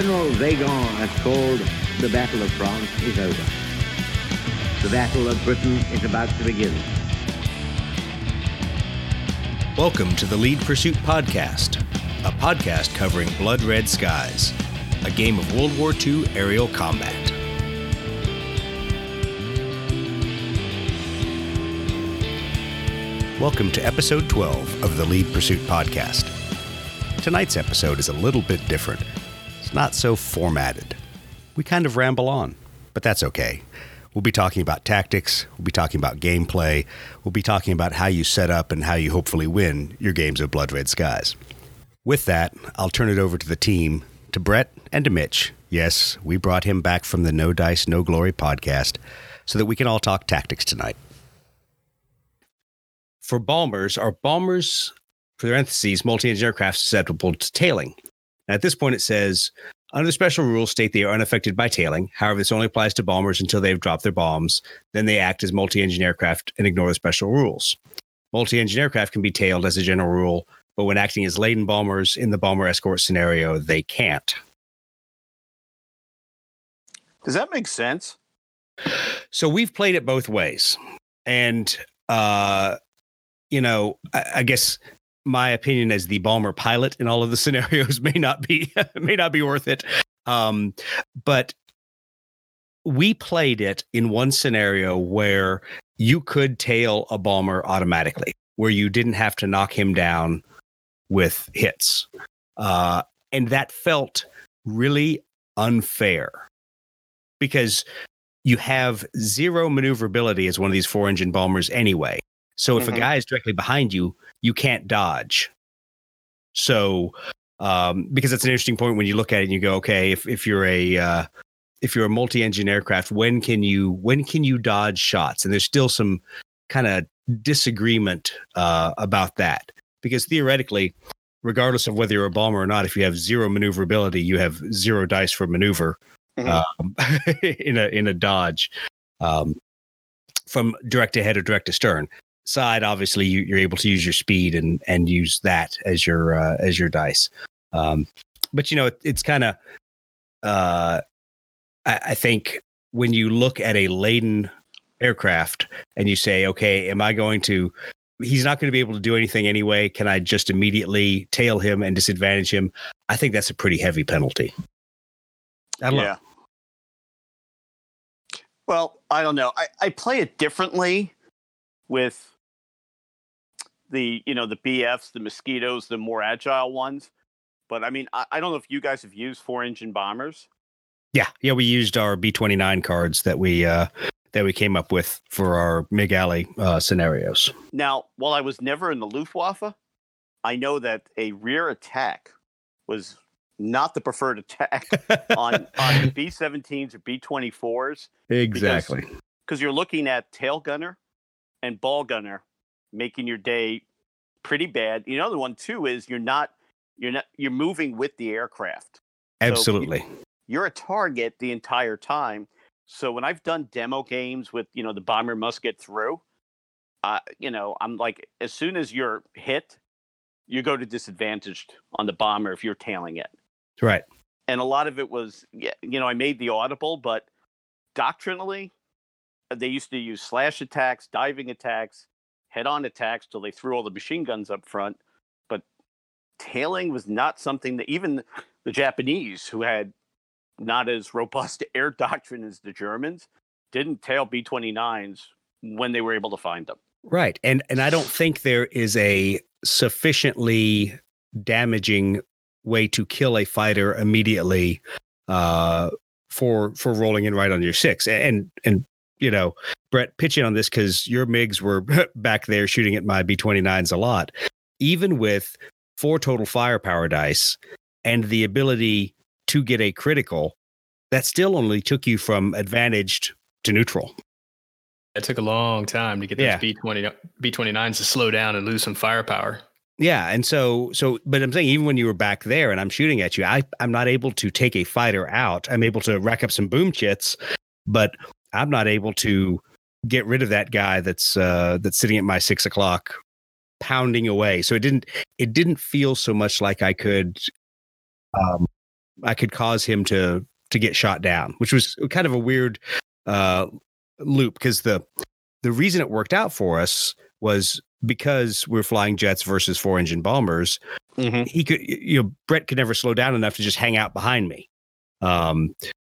General Weygand has called the Battle of France is over. The Battle of Britain is about to begin. Welcome to the Lead Pursuit Podcast, a podcast covering Blood Red Skies, a game of World War II aerial combat. Welcome to episode 12 of the Lead Pursuit Podcast. Tonight's episode is a little bit different. It's not so formatted. We kind of ramble on, but that's okay. We'll be talking about tactics, we'll be talking about gameplay, we'll be talking about how you set up and how you hopefully win your games of Blood Red Skies. With that, I'll turn it over to the team, to Brett and to Mitch. Yes, we brought him back from the No Dice, No Glory podcast so that we can all talk tactics tonight for bombers, are bombers, parentheses, multi-engine aircraft susceptible to tailing? At this point, it says, under the special rules, state they are unaffected by tailing. However, this only applies to bombers until they've dropped their bombs. Then they act as multi-engine aircraft and ignore the special rules. Multi-engine aircraft can be tailed as a general rule, but when acting as laden bombers in the bomber escort scenario, they can't. Does that make sense? So we've played it both ways. And uh, you know, I, I guess my opinion as the bomber pilot in all of the scenarios may not be may not be worth it. Um, but we played it in one scenario where you could tail a bomber automatically, where you didn't have to knock him down with hits, uh, and that felt really unfair because you have zero maneuverability as one of these four engine bombers anyway. So if mm-hmm. a guy is directly behind you, you can't dodge. So um, because that's an interesting point when you look at it and you go, okay, if if you're a uh, if you're a multi-engine aircraft, when can you when can you dodge shots? And there's still some kind of disagreement uh, about that because theoretically, regardless of whether you're a bomber or not, if you have zero maneuverability, you have zero dice for maneuver mm-hmm. um, in a in a dodge um, from direct to head or direct to stern side, obviously you, are able to use your speed and and use that as your uh, as your dice. Um, but you know, it, it's kind of uh, I, I think when you look at a laden aircraft and you say, okay, am I going to? He's not going to be able to do anything anyway. Can I just immediately tail him and disadvantage him? I think that's a pretty heavy penalty. I don't yeah. know. Well, I don't know. I, I play it differently with the you know the BFs, the mosquitoes, the more agile ones. But I mean, I, I don't know if you guys have used four engine bombers. Yeah, yeah, we used our B twenty nine cards that we uh, that we came up with for our MiG Alley uh, scenarios. Now, while I was never in the Luftwaffe, I know that a rear attack was not the preferred attack on on B seventeens or B twenty fours. Exactly, because you're looking at tail gunner and ball gunner making your day pretty bad. You know, the one too is you're not you're not you're moving with the aircraft. Absolutely. So you're a target the entire time. So when I've done demo games with, you know, the bomber must get through, uh, you know, I'm like as soon as you're hit, you go to disadvantaged on the bomber if you're tailing it. Right. And a lot of it was you know, I made the audible, but doctrinally they used to use slash attacks, diving attacks, head on attacks till they threw all the machine guns up front. But tailing was not something that even the Japanese, who had not as robust air doctrine as the Germans, didn't tail B 29s when they were able to find them. Right. And and I don't think there is a sufficiently damaging way to kill a fighter immediately uh for for rolling in right on your six. And and you know, Brett, pitch in on this because your MiGs were back there shooting at my B 29s a lot. Even with four total firepower dice and the ability to get a critical, that still only took you from advantaged to neutral. It took a long time to get those yeah. B 20 B 29s to slow down and lose some firepower. Yeah, and so so but I'm saying even when you were back there and I'm shooting at you, I I'm not able to take a fighter out. I'm able to rack up some boom chits, but I'm not able to get rid of that guy that's uh, that's sitting at my six o'clock pounding away. So it didn't it didn't feel so much like I could um, I could cause him to to get shot down, which was kind of a weird uh, loop because the the reason it worked out for us was because we're flying jets versus four engine bombers. Mm-hmm. He could, you know, Brett could never slow down enough to just hang out behind me. Um,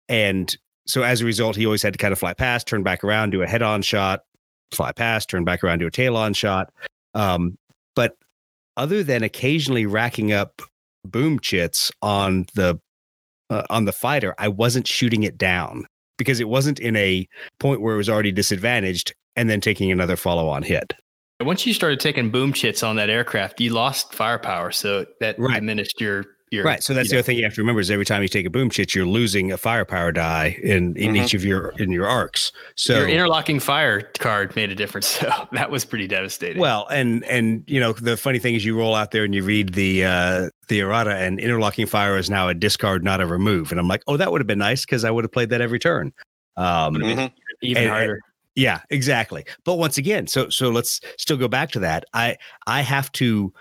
and so as a result, he always had to kind of fly past, turn back around, do a head on shot, fly past, turn back around, do a tail on shot. Um, but other than occasionally racking up boom chits on the uh, on the fighter, I wasn't shooting it down because it wasn't in a point where it was already disadvantaged and then taking another follow on hit. Once you started taking boom chits on that aircraft, you lost firepower, so that right. diminished your your right. So that's the other thing you have to remember is every time you take a boom chit, you're losing a firepower die in in mm-hmm. each of your in your arcs. So your interlocking fire card made a difference. So that was pretty devastating. Well, and and you know the funny thing is you roll out there and you read the uh the errata and interlocking fire is now a discard, not a remove, and I'm like, oh, that would have been nice because I would have played that every turn. Um, mm-hmm. even and, harder. Yeah, exactly. But once again, so so let's still go back to that. I I have to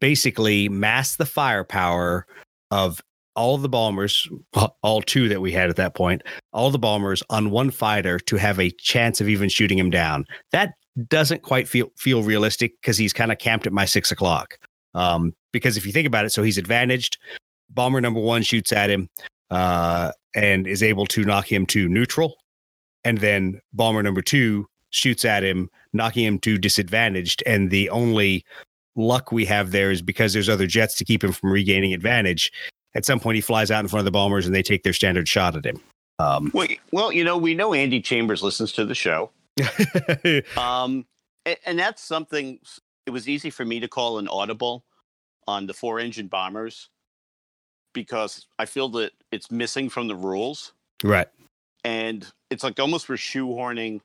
basically mass the firepower of all the bombers, all two that we had at that point, all the bombers on one fighter to have a chance of even shooting him down. That doesn't quite feel feel realistic because he's kind of camped at my six o'clock. Um, because if you think about it, so he's advantaged. Bomber number one shoots at him uh, and is able to knock him to neutral and then bomber number two shoots at him, knocking him to disadvantaged. And the only luck we have there is because there's other jets to keep him from regaining advantage. At some point, he flies out in front of the bombers and they take their standard shot at him. Um, well, well, you know, we know Andy Chambers listens to the show. um, and, and that's something. It was easy for me to call an audible on the four engine bombers because I feel that it's missing from the rules. Right and it's like almost we're shoehorning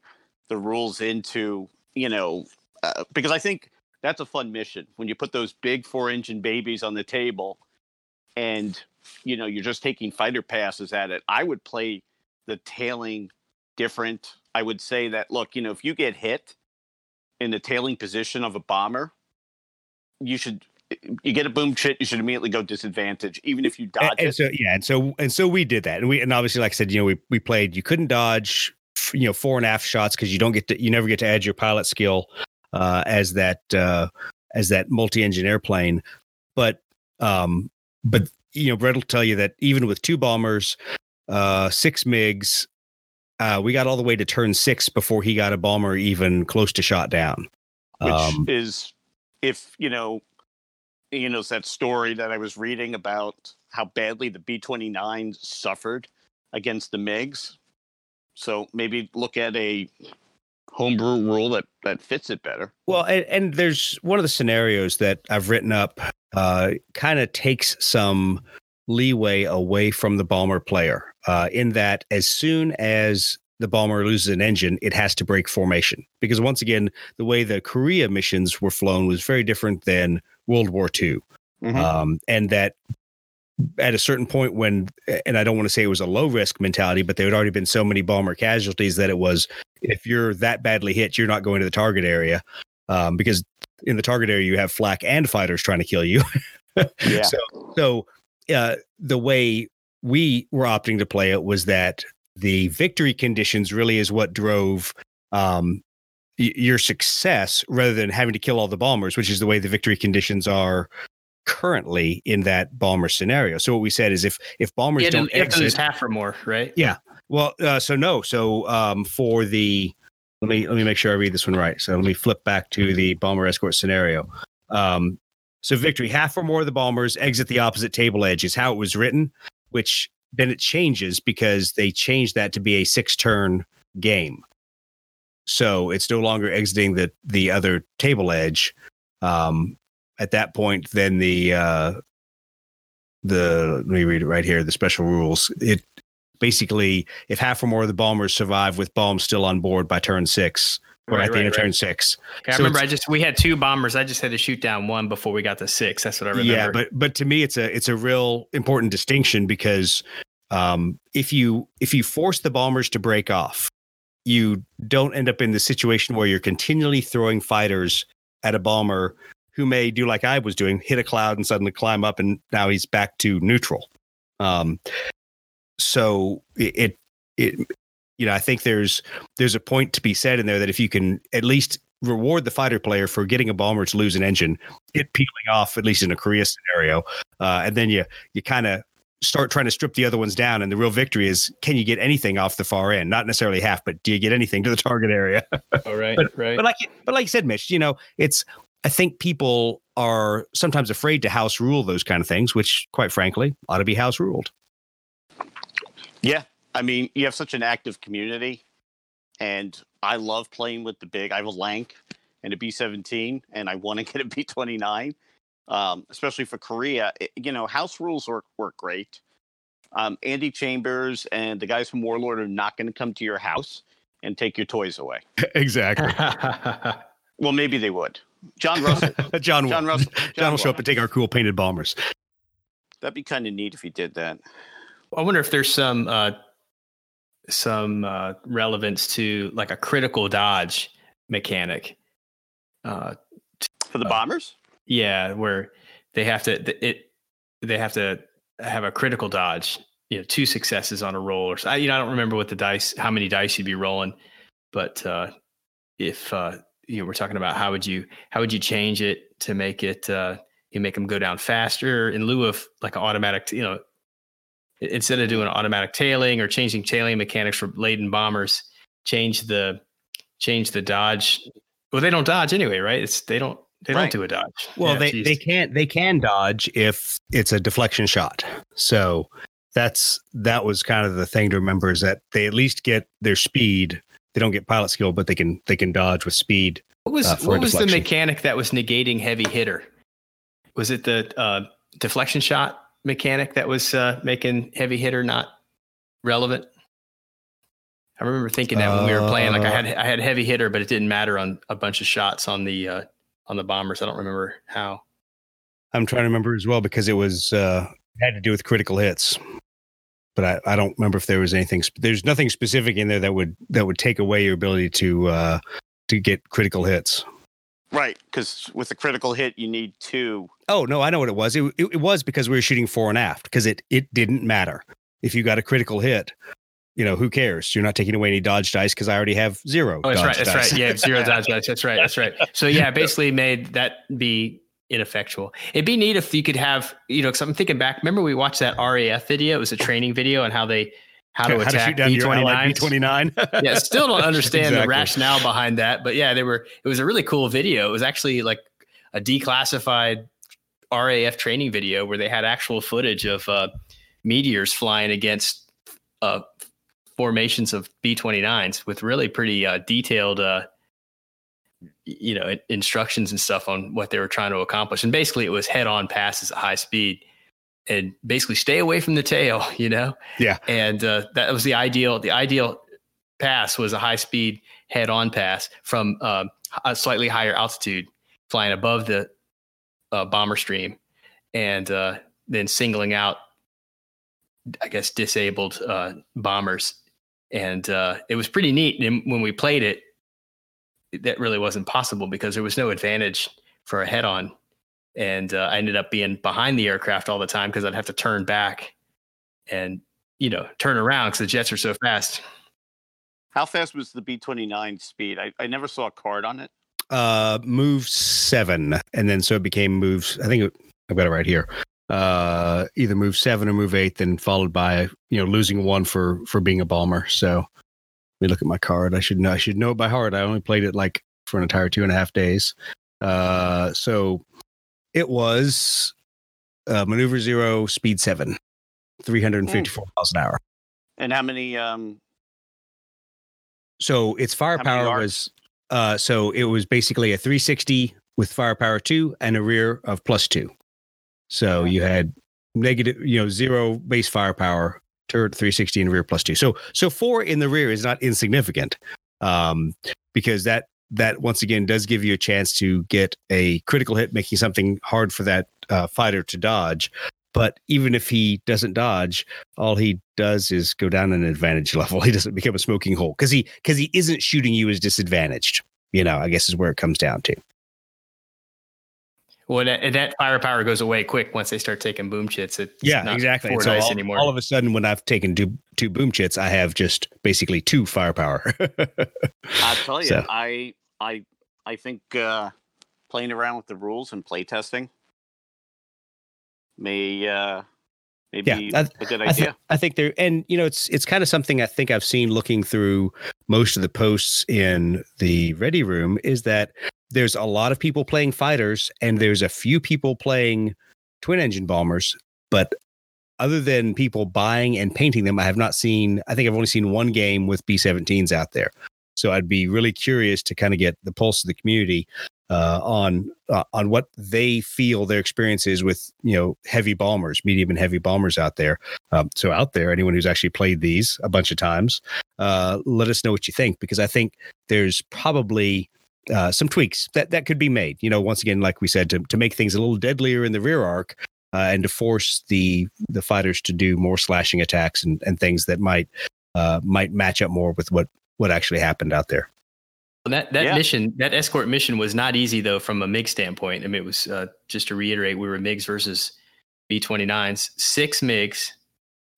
the rules into you know uh, because I think that's a fun mission when you put those big four engine babies on the table and you know you're just taking fighter passes at it. I would play the tailing different. I would say that look you know if you get hit in the tailing position of a bomber you should you get a boom chit, you should immediately go disadvantage, even if you dodge and, and so yeah, and so and so we did that, and we and obviously, like I said, you know, we we played. You couldn't dodge, you know, fore and aft shots because you don't get to, you never get to add your pilot skill uh, as that uh, as that multi-engine airplane. But um, but you know, Brett will tell you that even with two bombers, uh, six MiGs, uh, we got all the way to turn six before he got a bomber even close to shot down. Which um, is if you know you know, it's that story that I was reading about how badly the B 29 suffered against the MiGs. So maybe look at a homebrew rule that, that fits it better. Well, and, and there's one of the scenarios that I've written up uh, kind of takes some leeway away from the bomber player uh, in that as soon as the bomber loses an engine, it has to break formation. Because once again, the way the Korea missions were flown was very different than World War II. Mm-hmm. Um, and that at a certain point when, and I don't want to say it was a low risk mentality, but there had already been so many bomber casualties that it was, if you're that badly hit, you're not going to the target area. Um, because in the target area, you have flak and fighters trying to kill you. yeah. So, so uh, the way we were opting to play it was that the victory conditions really is what drove um, y- your success rather than having to kill all the bombers, which is the way the victory conditions are currently in that bomber scenario. So what we said is if if bombers don't to, exit, half or more, right? Yeah. Well, uh, so no. So um, for the let me let me make sure I read this one right. So let me flip back to the bomber escort scenario. Um, so victory, half or more of the bombers exit the opposite table edge is how it was written, which then it changes because they changed that to be a six turn game. So it's no longer exiting the the other table edge. Um, at that point, then the uh, the let me read it right here. The special rules. It basically, if half or more of the bombers survive with bombs still on board by turn six, or right, at the right, end of right. turn six. I so remember I just we had two bombers. I just had to shoot down one before we got to six. That's what I remember. Yeah, but but to me it's a it's a real important distinction because um, if you if you force the bombers to break off, you don't end up in the situation where you're continually throwing fighters at a bomber who may do like I was doing, hit a cloud and suddenly climb up, and now he's back to neutral. Um, so it, it, you know, I think there's there's a point to be said in there that if you can at least reward the fighter player for getting a bomber to lose an engine, it peeling off at least in a Korea scenario, uh, and then you you kind of start trying to strip the other ones down. And the real victory is can you get anything off the far end? Not necessarily half, but do you get anything to the target area? All right, but, right. But like but like you said, Mitch, you know, it's I think people are sometimes afraid to house rule those kind of things, which quite frankly ought to be house ruled. Yeah. I mean, you have such an active community and I love playing with the big. I have a Lanc and a B 17 and I want to get a B 29 um, especially for Korea. It, you know, house rules work work great. Um, Andy Chambers and the guys from Warlord are not going to come to your house and take your toys away. exactly. well, maybe they would. John Russell. John, John Russell. John, John will show up and take our cool painted bombers. That'd be kind of neat if he did that. I wonder if there's some uh, some uh, relevance to like a critical dodge mechanic uh, for the bombers. Yeah, where they have to it they have to have a critical dodge, you know, two successes on a roll or so. You know, I don't remember what the dice, how many dice you'd be rolling, but uh, if uh, you know, we're talking about how would you how would you change it to make it uh, you make them go down faster in lieu of like an automatic, you know, instead of doing automatic tailing or changing tailing mechanics for laden bombers, change the change the dodge. Well, they don't dodge anyway, right? It's they don't they right. don't do a dodge. Well, yeah, they, geez. they can't they can dodge if it's a deflection shot. So that's that was kind of the thing to remember is that they at least get their speed. They don't get pilot skill, but they can they can dodge with speed. What was uh, what was the mechanic that was negating heavy hitter? Was it the uh, deflection shot mechanic that was uh, making heavy hitter not relevant? I remember thinking that when we were playing, like I had I had heavy hitter, but it didn't matter on a bunch of shots on the uh, on the bombers. I don't remember how. I'm trying to remember as well because it was uh, had to do with critical hits, but I, I don't remember if there was anything. There's nothing specific in there that would that would take away your ability to uh, to get critical hits. Right, because with a critical hit, you need two. Oh no, I know what it was. It, it, it was because we were shooting fore and aft because it it didn't matter if you got a critical hit you know, who cares? You're not taking away any dodge dice because I already have zero. Oh, that's right. That's dice. right. Yeah, zero dodge dice. That's right. That's right. So yeah, basically made that be ineffectual. It'd be neat if you could have, you know, because I'm thinking back. Remember we watched that RAF video? It was a training video on how they how to how attack B twenty nine. B twenty nine. Yeah, still don't understand exactly. the rationale behind that, but yeah, they were. It was a really cool video. It was actually like a declassified RAF training video where they had actual footage of uh, meteors flying against uh, formations of B29s with really pretty uh, detailed, uh, you know, instructions and stuff on what they were trying to accomplish. And basically, it was head-on passes at high speed, and basically stay away from the tail. You know, yeah. And uh, that was the ideal. The ideal pass was a high-speed head-on pass from uh, a slightly higher altitude, flying above the uh, bomber stream, and uh, then singling out I guess disabled uh, bombers and uh, it was pretty neat. And when we played it, that really wasn't possible because there was no advantage for a head on. And uh, I ended up being behind the aircraft all the time because I'd have to turn back and, you know, turn around because the jets are so fast. How fast was the B 29 speed? I, I never saw a card on it. Uh, move seven. And then so it became moves. I think it, I've got it right here uh, either move seven or move eight, then followed by you know losing one for for being a bomber. So let me look at my card. I should know. I should know it by heart. I only played it like for an entire two and a half days. Uh, so it was uh, maneuver zero, speed seven, three hundred and fifty-four mm. miles an hour. And how many? Um, so its firepower was uh, so it was basically a 360 with firepower two and a rear of plus two. So you had negative, you know, zero base firepower, turret 360 in rear plus two. So so four in the rear is not insignificant, um, because that that once again does give you a chance to get a critical hit, making something hard for that uh, fighter to dodge. But even if he doesn't dodge, all he does is go down an advantage level. He doesn't become a smoking hole because he because he isn't shooting you as disadvantaged. You know, I guess is where it comes down to. Well, that, that firepower goes away quick once they start taking boom chits. It's Yeah, not exactly. four so dice all, anymore. all of a sudden, when I've taken two two boom chits, I have just basically two firepower. I'll tell you, So- I I I think uh, playing around with the rules and playtesting may uh, may Yeah, be I- a good I, thi- idea. I think there, and you know, it's it's kind of something I think I've seen looking through most of the posts in the Ready Room is that there's a lot of people playing fighters, and there's a few people playing twin engine bombers, but other than people buying and painting them, I have not seen. I think I've only seen one game with B-17s out there. So I'd be really curious to kind of get the pulse of the community uh, on uh, on what they feel their experience is with you know heavy bombers, medium and heavy bombers out there. Um, so out there, anyone who's actually played these a bunch of times, uh, let us know what you think because I think there's probably uh, some tweaks that that could be made. You know, once again, like we said, to to make things a little deadlier in the rear arc. Uh, and to force the the fighters to do more slashing attacks and, and things that might uh, might match up more with what what actually happened out there. Well, that that Yeah. mission, that escort mission, was not easy though from a MiG standpoint. I mean, it was uh, just to reiterate, we were MiGs versus B 29s, six MiGs,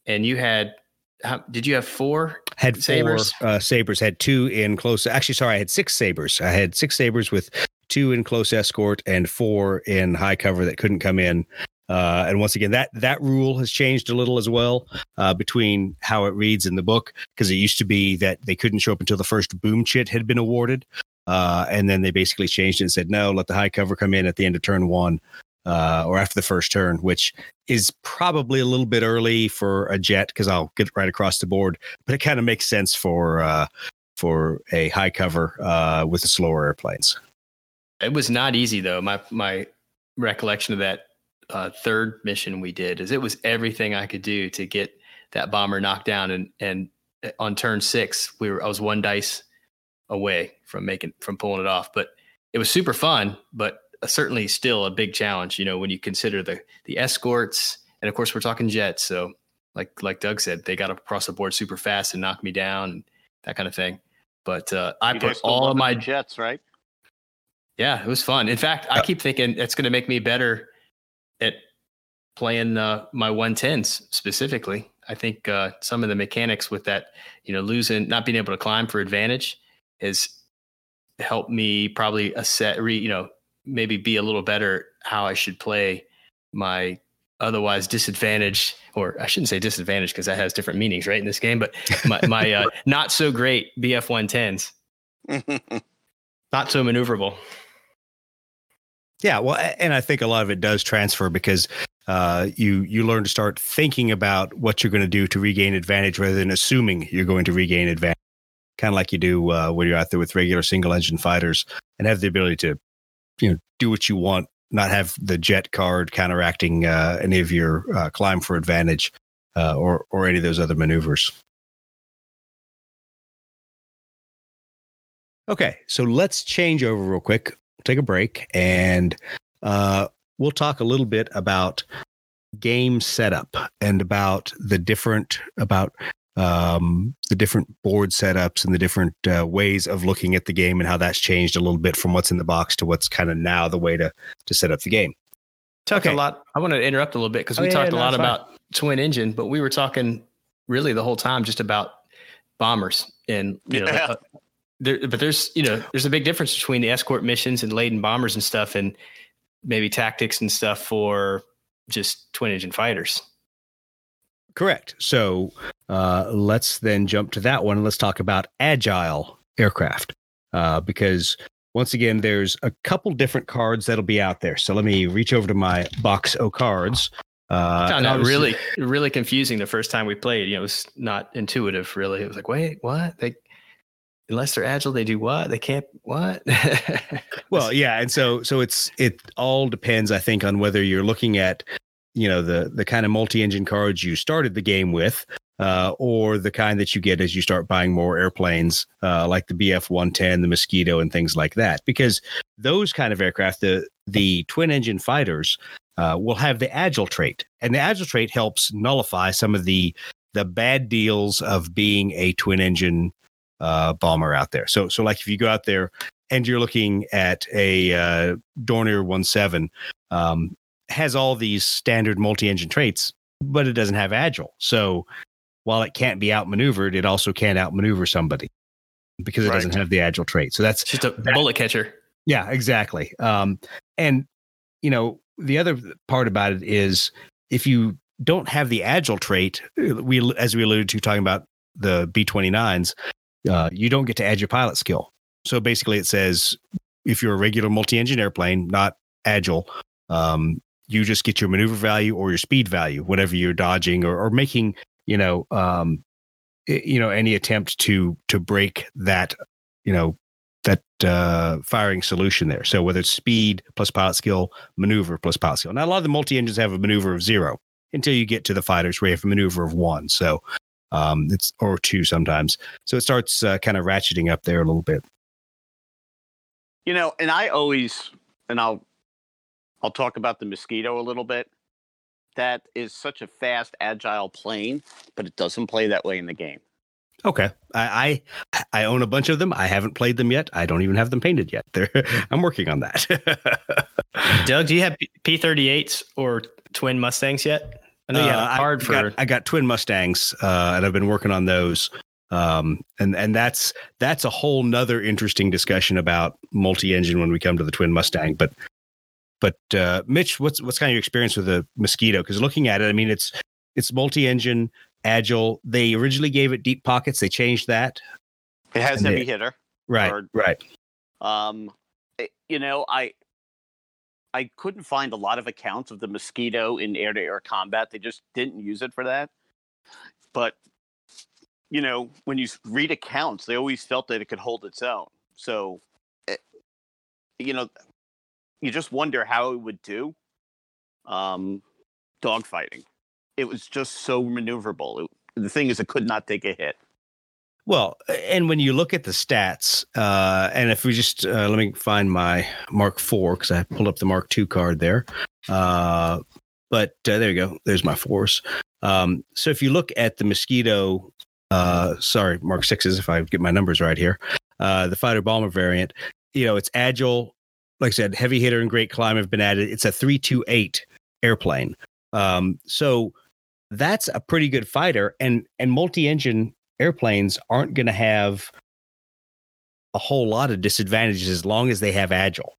and you had. How, did you have four? Had four Sabres? uh, sabers. Had two in close. Actually, sorry, I had six sabers. I had six sabers with two in close escort and four in high cover that couldn't come in. Uh, and once again, that that rule has changed a little as well uh, between how it reads in the book because it used to be that they couldn't show up until the first boom chit had been awarded, uh, and then they basically changed it and said no, let the high cover come in at the end of turn one uh, or after the first turn, which is probably a little bit early for a jet because I'll get right across the board, but it kind of makes sense for uh, for a high cover uh, with the slower airplanes. It was not easy though. My my recollection of that uh, third mission we did is it was everything I could do to get that bomber knocked down, and and uh, on turn six we were I was one dice away from making from pulling it off, but it was super fun, but certainly still a big challenge. You know when you consider the the escorts, and of course we're talking jets, so like like Doug said, they got across the board super fast and knocked me down, and that kind of thing. But uh, I You put all of my Jets, right? yeah, it was fun. In fact, I keep thinking it's going to make me better at playing uh, my 110s specifically. I think uh, some of the mechanics with that, you know, losing, not being able to climb for advantage has helped me probably assess, re, you know, maybe be a little better how I should play my otherwise disadvantaged, or I shouldn't say disadvantaged because that has different meanings, right, in this game, but my, my uh, not so great BF 110s, not so maneuverable. Yeah, well, and I think a lot of it does transfer because uh, you you learn to start thinking about what you're going to do to regain advantage rather than assuming you're going to regain advantage. Kind of like you do uh, when you're out there with regular single engine fighters and have the ability to, you know, do what you want, not have the jet card counteracting uh, any of your uh, climb for advantage uh, or or any of those other maneuvers. Okay, so let's change over real quick. Take a break and uh, we'll talk a little bit about game setup and about the different about um, the different board setups and the different uh, ways of looking at the game and how that's changed a little bit from what's in the box to what's kind of now the way to to set up the game. talked Okay. a lot. I want to interrupt a little bit because Oh, we yeah, talked yeah, a no, lot it's fine. about twin engine, but we were talking really the whole time just about bombers and you know. Yeah. uh, there, but there's you know there's a big difference between the escort missions and laden bombers and stuff, and maybe tactics and stuff for just twin engine fighters. Correct. So uh, let's then jump to that one. and Let's talk about agile aircraft uh, because once again, there's a couple different cards that'll be out there. So let me reach over to my box of cards. Uh, found and that obviously- really really confusing the first time we played. You know, it was not intuitive. Really, it was like, wait, what? They unless they're agile, they do what? They can't what? well yeah and so so it's it all depends i think on whether you're looking at you know the the kind of multi-engine cards you started the game with uh, or the kind that you get as you start buying more airplanes uh, like the bf 110 the mosquito and things like that. Because those kind of aircraft the the twin engine fighters uh, will have the agile trait. And the agile trait helps nullify some of the the bad deals of being a twin engine uh, bomber out there. So so like if you go out there and you're looking at a uh, Dornier 1.7, um, has all these standard multi-engine traits, but it doesn't have agile. So while it can't be outmaneuvered, it also can't outmaneuver somebody because it Right. doesn't have the agile trait. So that's It's just a bullet catcher. yeah, exactly. Um, and you know, the other part about it is if you don't have the agile trait, we as we alluded to talking about the B twenty nines, uh, you don't get to add your pilot skill. So basically, it says if you're a regular multi-engine airplane, not agile, um, you just get your maneuver value or your speed value, whatever you're dodging or, or making. You know, um, you know, any attempt to to break that, you know, that uh, firing solution there. So whether it's speed plus pilot skill, maneuver plus pilot skill. Now a lot of the multi engines have a maneuver of zero until you get to the fighters where you have a maneuver of one. So um, it's or two sometimes. So it starts uh, kind of ratcheting up there a little bit. You know, and I always, and I'll, I'll talk about the mosquito a little bit. That is such a fast, agile plane, but it doesn't play that way in the game. Okay, I, I I own a bunch of them. I haven't played them yet. I don't even have them painted yet. They're, I'm working on that. Doug, do you have P thirty eights or twin Mustangs yet? I know you Uh, have a I card for. got, I got twin Mustangs, uh, and I've been working on those. Um, and and that's that's a whole nother interesting discussion about multi-engine when we come to the twin Mustang. But but uh, Mitch, what's what's kind of your experience with the Mosquito? Because looking at it, I mean, it's it's multi-engine, agile. They originally gave it deep pockets. They changed that. It has heavy it- hitter. Right, Or- right. Um, it- you know, I I couldn't find a lot of accounts of the mosquito in air-to-air combat. They just didn't use it for that. But you know, when you read accounts, they always felt that it could hold its own. So, it, you know, you just wonder how it would do um, dogfighting. It was just so maneuverable. It, the thing is, it could not take a hit. Well, and when you look at the stats, uh, and if we just uh, let me find my Mark IV because I pulled up the Mark II card there. Uh, but uh, there you go. There's my fours. Um, so if you look at the Mosquito, uh, sorry, Mark sixes, if I get my numbers right here, uh, the fighter bomber variant, you know, it's agile. Like I said, heavy hitter and great climb have been added. It's a three two eight airplane. Um, so that's a pretty good fighter, and and multi engine airplanes aren't going to have a whole lot of disadvantages as long as they have agile.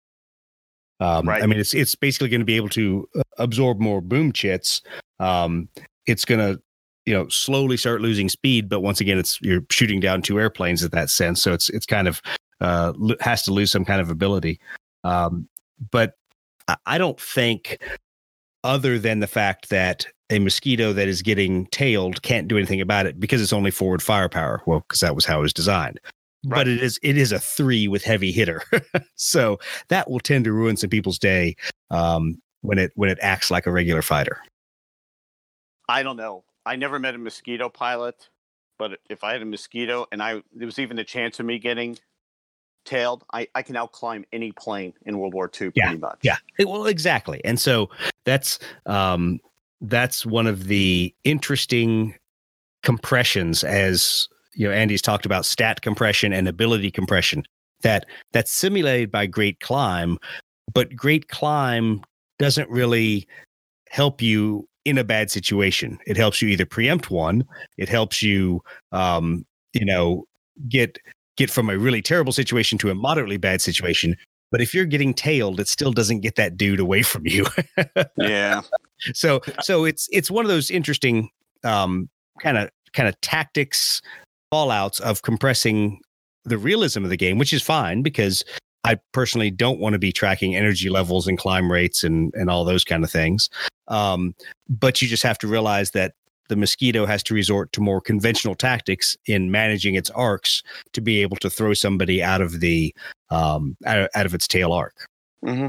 Um, Right. I mean, it's it's basically going to be able to uh, absorb more boom chits. Um, it's going to you know slowly start losing speed, but once again, it's you're shooting down two airplanes at that sense, so it's it's kind of uh, has to lose some kind of ability. Um, but I- don't think, other than the fact that a mosquito that is getting tailed can't do anything about it because it's only forward firepower. Well, because that was how it was designed. Right. But it is it is a three with heavy hitter, so that will tend to ruin some people's day um, when it when it acts like a regular fighter. I don't know. I never met a mosquito pilot, but if I had a mosquito and I there was even a chance of me getting tailed, I, I can outclimb any plane in World War II pretty much. Yeah. Well, exactly. And so that's um that's one of the interesting compressions as you know Andy's talked about stat compression and ability compression that that's simulated by Great Climb, but Great Climb doesn't really help you in a bad situation. It helps you either preempt one, it helps you um you know get get from a really terrible situation to a moderately bad situation but if you're getting tailed, it still doesn't get that dude away from you. Yeah. so so it's it's one of those interesting um kind of kind of tactics fallouts of compressing the realism of the game, which is fine because I personally don't want to be tracking energy levels and climb rates and and all those kind of things. Um, but you just have to realize that the mosquito has to resort to more conventional tactics in managing its arcs to be able to throw somebody out of the um out of, out of its tail arc. hmm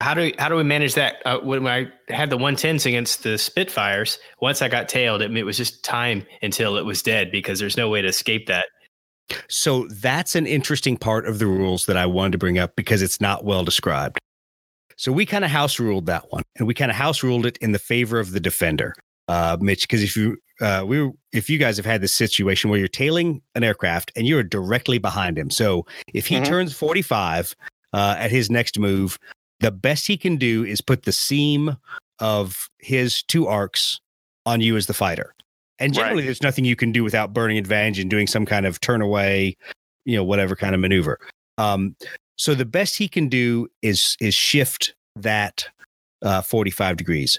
How do how do we manage that? Uh, when I had the 110s against the Spitfires, once I got tailed, it, it was just time until it was dead because there's no way to escape that. So that's an interesting part of the rules that I wanted to bring up because it's not well described. So we kind of house ruled that one and we kind of house ruled it in the favor of the defender. Uh, Mitch, because if you uh, we if you guys have had this situation where you're tailing an aircraft and you're directly behind him, so if he Mhm. turns 45 uh, at his next move, the best he can do is put the seam of his two arcs on you as the fighter. And Right. generally, there's nothing you can do without burning advantage and doing some kind of turn away, you know, whatever kind of maneuver. Um, so the best he can do is is shift that uh, 45 degrees.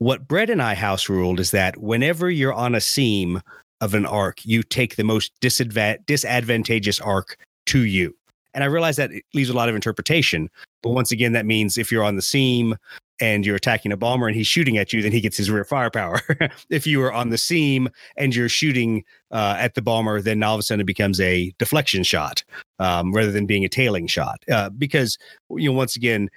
What Brett and I house ruled is that whenever you're on a seam of an arc, you take the most disadva- disadvantageous arc to you. And I realize that it leaves a lot of interpretation. But once again, that means if you're on the seam and you're attacking a bomber and he's shooting at you, then he gets his rear firepower. if you are on the seam and you're shooting uh, at the bomber, then all of a sudden it becomes a deflection shot um, rather than being a tailing shot. Uh, because, you know, once again,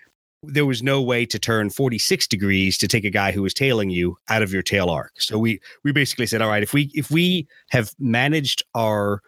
there was no way to turn 46 degrees to take a guy who was tailing you out of your tail arc. So we we basically said, all right, if we if we have managed our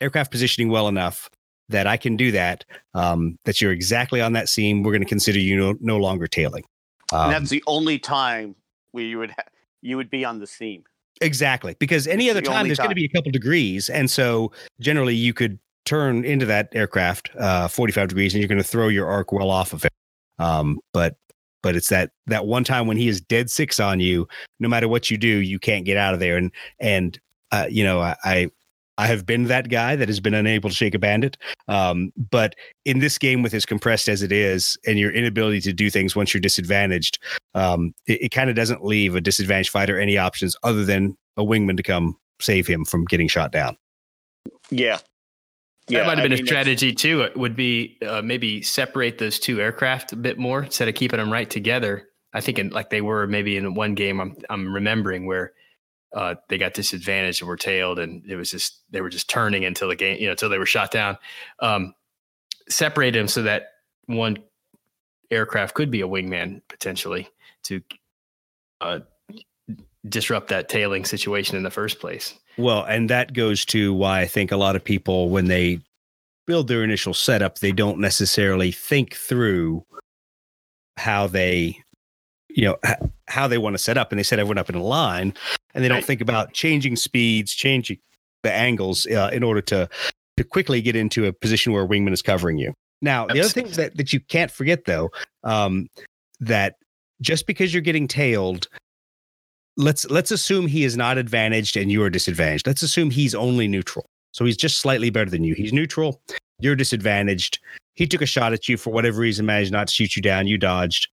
aircraft positioning well enough that I can do that, um, that you're exactly on that seam, we're going to consider you no, no longer tailing. Um, and that's the only time where you would ha- you would be on the seam. Exactly, because any It's other the time there's going to be a couple degrees, and so generally you could turn into that aircraft uh, 45 degrees, and you're going to throw your arc well off of it. Um, but but it's that that one time when he is dead six on you, no matter what you do, you can't get out of there. And and uh, you know I. I I have been that guy that has been unable to shake a bandit. Um, but in this game, with as compressed as it is, and your inability to do things once you're disadvantaged, um, it, it kind of doesn't leave a disadvantaged fighter any options other than a wingman to come save him from getting shot down. Yeah. That might have been a mean, it's- strategy too. It would be uh, maybe separate those two aircraft a bit more instead of keeping them right together. I think in, like they were maybe in one game I'm I'm remembering where uh, they got disadvantaged and were tailed, and it was just they were just turning until the game, you know, until they were shot down. Um, separate them so that one aircraft could be a wingman potentially to uh, disrupt that tailing situation in the first place. Well, and that goes to why I think a lot of people, when they build their initial setup, they don't necessarily think through how they, you know, how they want to set up, and they set everyone up in a line, and they don't think about changing speeds, changing the angles uh, in order to to quickly get into a position where a wingman is covering you. Now, the other things that that you can't forget, though, um, that just because you're getting tailed let's let's assume he is not advantaged and you are disadvantaged. Let's assume he's only neutral. So he's just slightly better than you. He's neutral. You're disadvantaged. He took a shot at you for whatever reason, managed not to shoot you down. You dodged.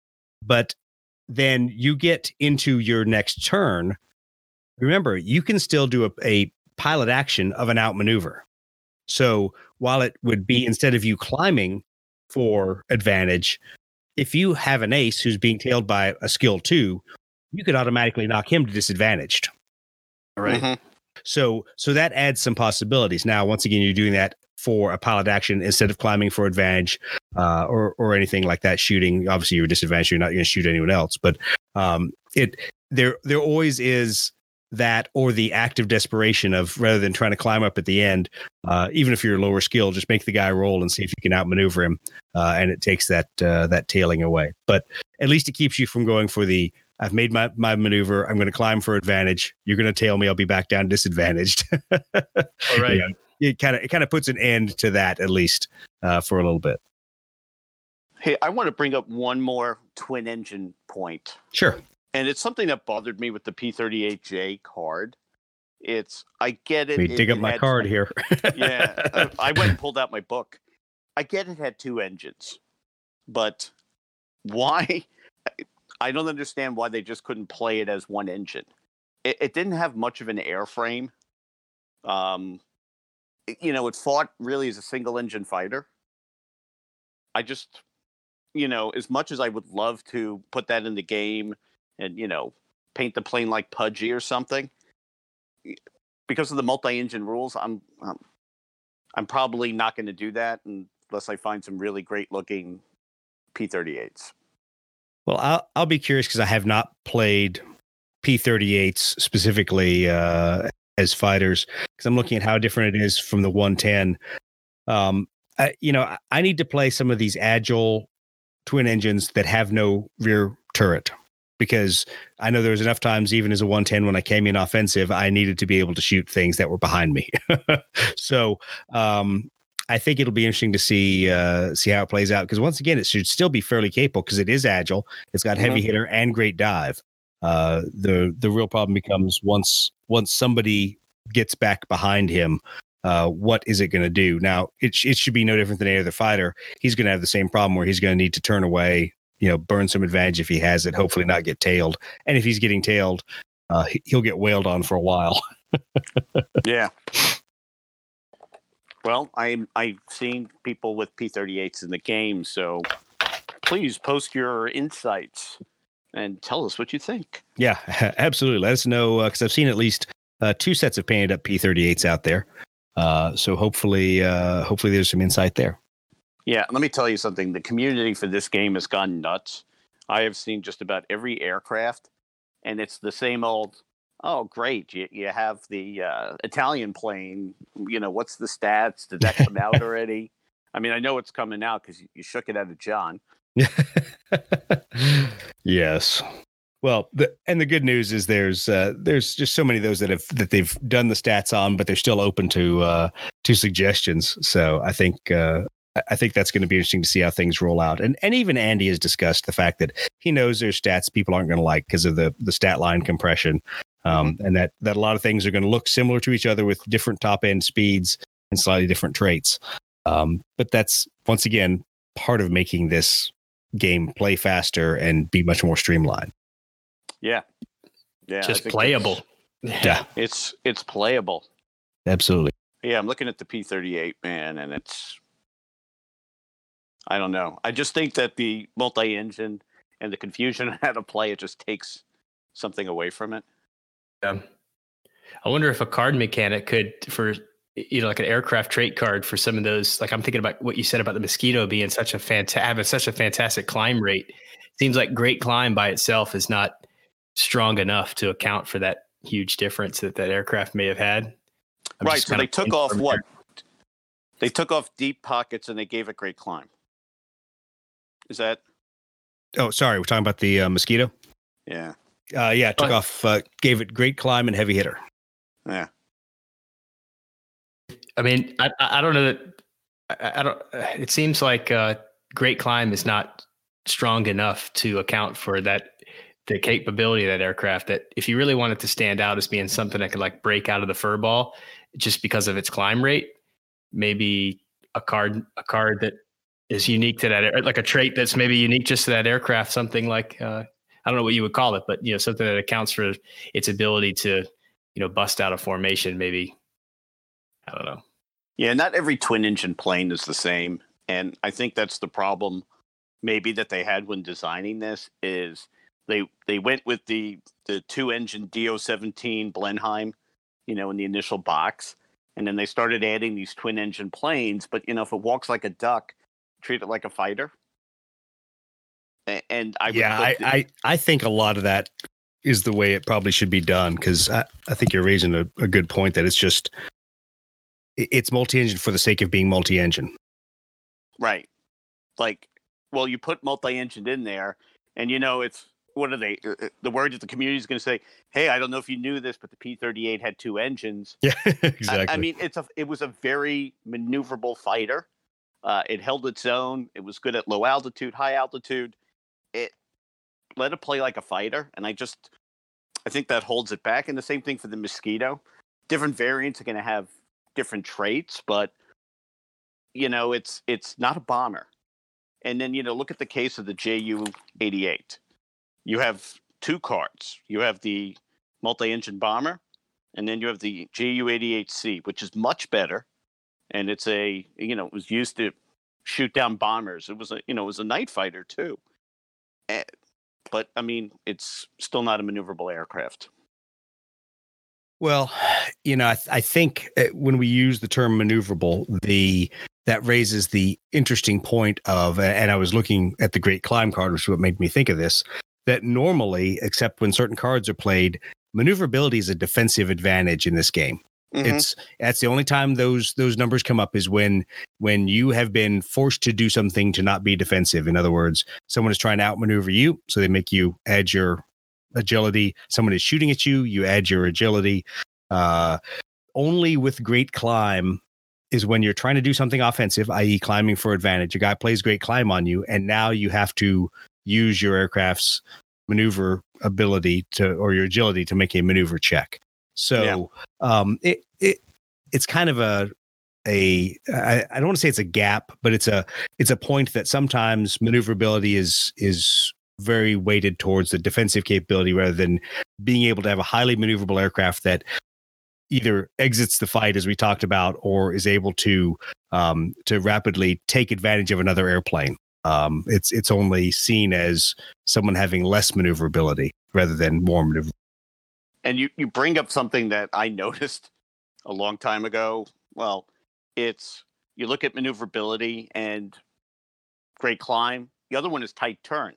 But then you get into your next turn. Remember, you can still do a, a pilot action of an outmaneuver. So while it would be instead of you climbing for advantage, if you have an ace who's being tailed by a skill two, you could automatically knock him to disadvantaged. All right. Mhm. So so that adds some possibilities. Now, once again, you're doing that for a pilot action instead of climbing for advantage uh, or or anything like that. Shooting, obviously, you're disadvantaged. You're not going to shoot anyone else. But um, it there there always is that or the active desperation of rather than trying to climb up at the end, uh, even if you're lower skill, just make the guy roll and see if you can outmaneuver him, uh, and it takes that uh, that tailing away. But at least it keeps you from going for the I've made my, my maneuver. I'm going to climb for advantage. You're going to tail me. I'll be back down disadvantaged. All right. Yeah. It kind of it kind of puts an end to that at least uh, for a little bit. Hey, I want to bring up one more twin engine point. Sure. And it's something that bothered me with the P38J card. It's I get it. Let me it- dig up my had- card here. yeah, uh, I went and pulled out my book. I get it had two engines, but why? I don't understand why they just couldn't play it as one engine. It, it didn't have much of an airframe. Um, it- you know, it fought really as a single engine fighter. I just, you know, as much as I would love to put that in the game and you know paint the plane like Pudgy or something, because of the multi-engine rules, I'm, I'm I'm probably not going to do that unless I find some really great looking P38s. Well, I'll I'll be curious because I have not played P38s specifically uh, as fighters because I'm looking at how different it is from the 110. Um, I, you know, I, I need to play some of these agile twin engines that have no rear turret. because I know there was enough times, even as a 110, when I came in offensive, I needed to be able to shoot things that were behind me. so um, I think it'll be interesting to see uh, see how it plays out because once again, it should still be fairly capable because it is agile. It's got heavy mm-hmm. hitter and great dive. Uh, the the real problem becomes once once somebody gets back behind him. Uh, what is it going to do? Now, it, it should be no different than any other fighter. He's going to have the same problem where he's going to need to turn away, you know, burn some advantage if he has it, hopefully not get tailed. And if he's getting tailed, uh, he'll get wailed on for a while. yeah. Well, I'm I've seen people with P38s in the game, so please post your insights and tell us what you think. Yeah, absolutely. Let us know because uh, I've seen at least uh, two sets of painted up P38s out there. Uh, so hopefully, uh, hopefully there's some insight there. Yeah, let me tell you something. The community for this game has gone nuts. I have seen just about every aircraft, and it's the same old. Oh, great! You you have the uh, Italian plane. You know what's the stats? Did that come out already? I mean, I know it's coming out because you shook it out of John. yes. Well, the, and the good news is there's uh, there's just so many of those that have that they've done the stats on, but they're still open to uh, to suggestions. So I think uh, I think that's going to be interesting to see how things roll out. And and even Andy has discussed the fact that he knows there's stats people aren't going to like because of the the stat line compression, um, mm-hmm. and that that a lot of things are going to look similar to each other with different top end speeds and slightly different traits. Um, but that's once again part of making this game play faster and be much more streamlined. Yeah. Yeah. Just playable. Yeah. It's it's playable. Absolutely. Yeah, I'm looking at the P38, man, and it's I don't know. I just think that the multi-engine and the confusion how to play it just takes something away from it. Yeah. I wonder if a card mechanic could for you know like an aircraft trait card for some of those like i'm thinking about what you said about the mosquito being such a fantastic having such a fantastic climb rate. Seems like great climb by itself is not strong enough to account for that huge difference that that aircraft may have had. I'm right so they took off what? there. they took off deep pockets and they gave it great climb. Is that oh sorry we're talking about the uh, mosquito? Yeah uh, yeah took off uh, gave it great climb and heavy hitter yeah I mean, I, I don't know that I, I don't. It seems like uh, Great Climb is not strong enough to account for that the capability of that aircraft. That if you really want it to stand out as being something that could like break out of the fur ball just because of its climb rate, maybe a card a card that is unique to that, like a trait that's maybe unique just to that aircraft. Something like uh, I don't know what you would call it, but you know something that accounts for its ability to you know bust out a formation. Maybe I don't know. Yeah, not every twin engine plane is the same. And I think that's the problem maybe that they had when designing this is they they went with the the two engine DO17 Blenheim, you know, in the initial box. And then they started adding these twin engine planes, but you know, if it walks like a duck, treat it like a fighter. And I yeah, I, I I think a lot of that is the way it probably should be done because I, I think you're raising a, a good point that it's just it's multi-engine for the sake of being multi-engine. Right. Like, well, you put multi-engine in there, and you know it's what are they? Uh, uh, the word that the community is going to say, "Hey, I don't know if you knew this, but the P38 had two engines." Yeah, exactly. I, I mean, it's a it was a very maneuverable fighter. Uh, it held its own. It was good at low altitude, high altitude. It let it play like a fighter, and I just I think that holds it back. And the same thing for the Mosquito. Different variants are going to have different traits, but you know, it's it's not a bomber. And then you know, look at the case of the JU eighty eight. You have two cards. You have the multi-engine bomber, and then you have the JU eighty eight C, which is much better. And it's a you know, it was used to shoot down bombers. It was a you know, it was a night fighter too. Eh, but I mean, it's still not a maneuverable aircraft. Well, you know, I, th- I think uh, when we use the term maneuverable, the that raises the interesting point of, and I was looking at the Great Climb card, which is what made me think of this. That normally, except when certain cards are played, maneuverability is a defensive advantage in this game. Mm-hmm. It's that's the only time those those numbers come up is when when you have been forced to do something to not be defensive. In other words, someone is trying to outmaneuver you, so they make you add your agility. Someone is shooting at you, you add your agility. Uh, only with great climb is when you're trying to do something offensive, i.e., climbing for advantage. A guy plays great climb on you, and now you have to use your aircraft's maneuver ability to or your agility to make a maneuver check. So um, it it it's kind of a a I, I don't want to say it's a gap, but it's a it's a point that sometimes maneuverability is is very weighted towards the defensive capability rather than being able to have a highly maneuverable aircraft that either exits the fight as we talked about or is able to um, to rapidly take advantage of another airplane. Um, it's it's only seen as someone having less maneuverability rather than more maneuver. And you, you bring up something that I noticed a long time ago. Well, it's you look at maneuverability and great climb. The other one is tight turn.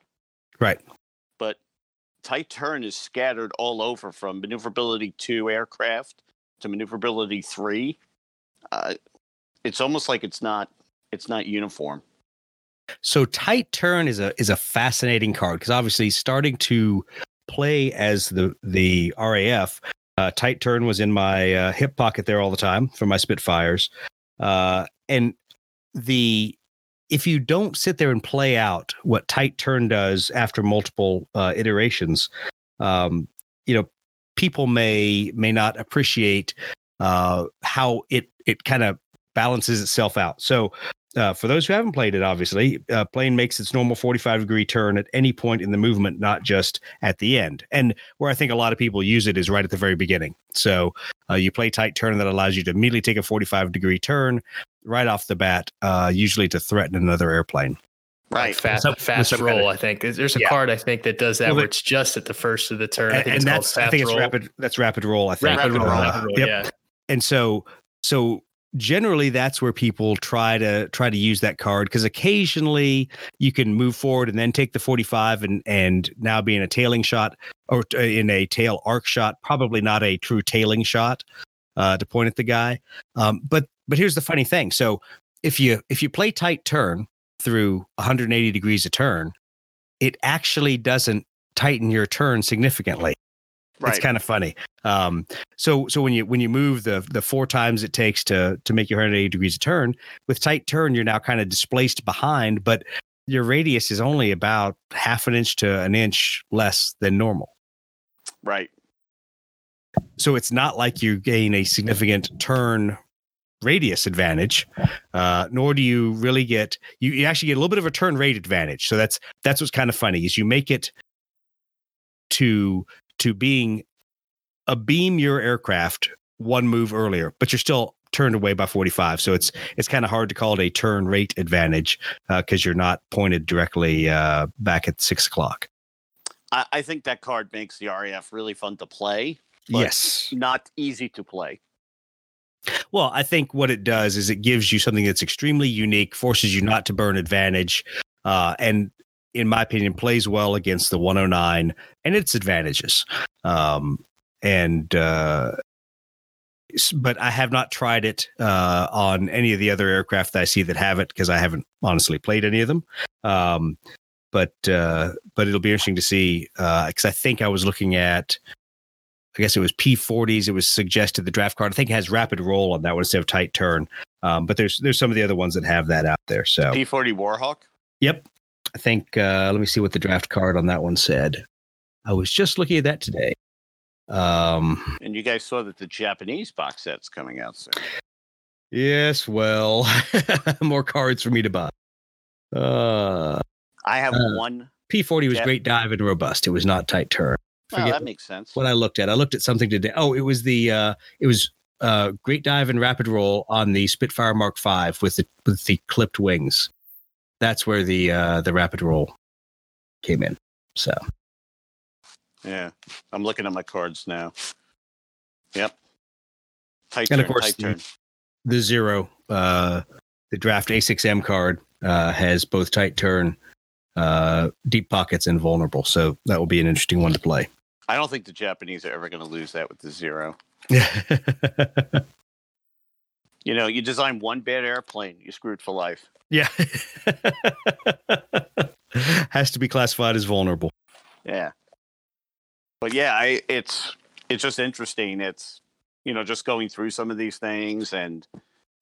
Right. But tight turn is scattered all over from maneuverability two aircraft to maneuverability three. Uh, it's almost like it's not it's not uniform. So tight turn is a is a fascinating card because obviously starting to play as the the RAF, uh, tight turn was in my uh, hip pocket there all the time for my Spitfires, uh, and the if you don't sit there and play out what tight turn does after multiple uh, iterations, um, you know, people may may not appreciate uh, how it it kind of balances itself out. So uh, for those who haven't played it, obviously, uh, plane makes its normal 45 degree turn at any point in the movement, not just at the end. And where I think a lot of people use it is right at the very beginning. So uh, you play tight turn that allows you to immediately take a 45 degree turn right off the bat, uh, usually to threaten another airplane. Right. Fast, Some- fast some roll. kind of- I think there's a Yeah. called. I think that does that Well, where it's just at the first of the turn. I And, think and it's called that's fast I think it's roll. rapid. That's rapid roll. I think. Rapid roll. Uh, Rapid roll. yep. Yeah. and so so generally that's where people try to try to use that card because occasionally you can move forward and then take the 45 and and now be in a tailing shot or in a tail arc shot probably not a true tailing shot uh, to point at the guy. Um, but but here's the funny thing. So if you if you play tight turn through 180 degrees a turn it actually doesn't tighten your turn significantly Right. it's kind of funny. Um, so so when you when you move the the four times it takes to to make your 180 degrees a turn with tight turn, you're now kind of displaced behind, but your radius is only about half an inch to an inch less than normal. right. So it's not like you gain a significant turn radius advantage, uh, nor do you really get you, you actually get a little bit of a turn rate advantage. So that's that's what's kind of funny is you make it to to being a beam your aircraft one move earlier, but you're still turned away by 45. So it's it's kind of hard to call it a turn rate advantage because you're not pointed directly uh, back at six o'clock. I, I think that card makes the RAF really fun to play, But- yes. not easy to play. Well, I think what it does is it gives you something that's extremely unique, forces you not to burn advantage, uh, and in my opinion, plays well against the 109 and its advantages. Um, and uh, but I have not tried it uh, on any of the other aircraft that I see that have it because I haven't honestly played any of them. Um, but uh, but it'll be interesting to see because I think I was looking at I guess it was P40s. It was suggested the draft card. I think it has rapid roll on that one instead of tight turn. Um, but there's there's some of the other ones that have that out there. So P40 Warhawk. yep, I think uh, let me see what the draft card on that one said. I was just looking at that today. Um, And you guys saw that the Japanese box set's coming out soon. yes, well, more cards for me to buy. Uh, I have Uh, one. P40 was Yeah. great dive and robust. It was not tight turn. Oh, that makes sense. what I looked at. I looked at something today. Oh, it was the uh it was uh great dive and rapid roll on the Spitfire Mark V with the with the clipped wings. That's where the uh the rapid roll came in. So Yeah, I'm looking at my cards now. Yep. Tight And turn, of course tight the- turn. the zero uh the draft A6M card uh has both tight turn, uh deep pockets and vulnerable. So that will be an interesting one to play. I don't think the Japanese are ever going to lose that with the zero. You know, you design one bad airplane, you're screwed for life. yeah. Has to be classified as vulnerable. Yeah. but yeah, I it's it's just interesting. It's you know just going through some of these things and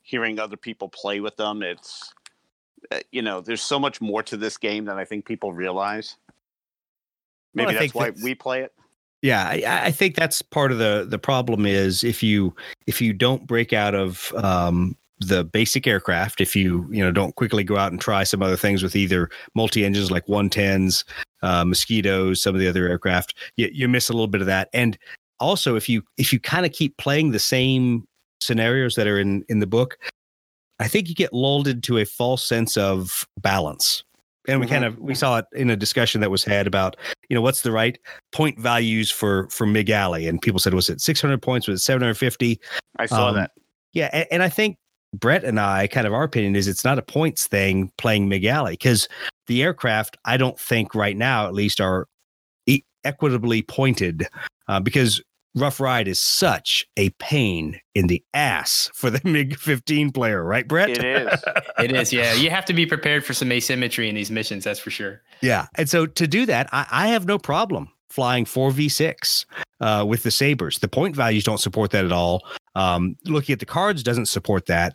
hearing other people play with them. It's uh, you know there's so much more to this game than I think people realize. Maybe I that's think why that's- we play it. Yeah, I, I think that's part of the the problem is if you if you don't break out of um, the basic aircraft, if you you know don't quickly go out and try some other things with either multi engines like 110s, uh, mosquitoes, some of the other aircraft, you, you miss a little bit of that. And also, if you if you kind of keep playing the same scenarios that are in in the book, I think you get lulled into a false sense of balance. And we Mhm. kind of we saw it in a discussion that was had about you know what's the right point values for for Mig Alley, and people said was it 600 points, was it 750? I saw Um, that. Yeah, and, and I think Brett and I kind of our opinion is it's not a points thing playing Mig Alley because the aircraft I don't think right now at least are e- equitably pointed uh, because Rough Ride is such a pain in the ass for the MiG 15 player, right, Brett? It is. It is, yeah. You have to be prepared for some asymmetry in these missions, that's for sure. Yeah. And so to do that, I, I have no problem flying 4v6 uh, with the Sabres. The point values don't support that at all. Um, looking at the cards doesn't support that.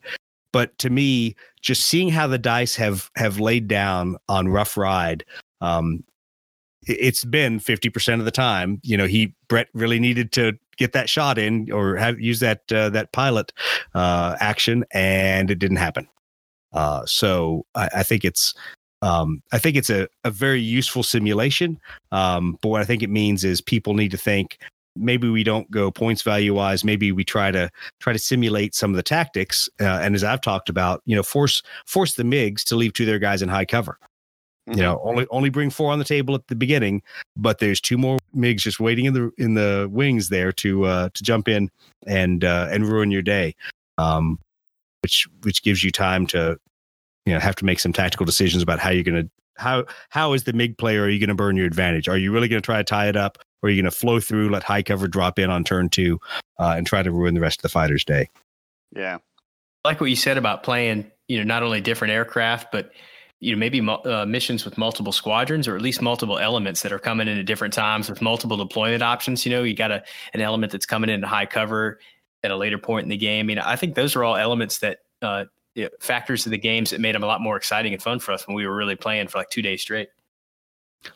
But to me, just seeing how the dice have have laid down on Rough Ride, um, it- it's been 50% of the time. You know, he Brett really needed to get that shot in or have use that uh, that pilot uh, action, and it didn't happen. Uh, so I, I think it's um, I think it's a, a very useful simulation. Um, but what I think it means is people need to think maybe we don't go points value wise. Maybe we try to try to simulate some of the tactics. Uh, and as I've talked about, you know, force force the MIGs to leave two of their guys in high cover. Mhm. You know, only only bring four on the table at the beginning, but there's two more MIGs just waiting in the in the wings there to uh, to jump in and uh, and ruin your day. Um, which which gives you time to you know have to make some tactical decisions about how you're going to how how is the mig player are you going to burn your advantage are you really going to try to tie it up or are you going to flow through let high cover drop in on turn two uh, and try to ruin the rest of the fighter's day Yeah. Like what you said about playing, you know, not only different aircraft, but you know, maybe uh, missions with multiple squadrons or at least multiple elements that are coming in at different times with multiple deployment options. You know, you got a an element that's coming into high cover at a later point in the game. You know, I think those are all elements that uh, you know, factors of the games that made them a lot more exciting and fun for us when we were really playing for like two days straight.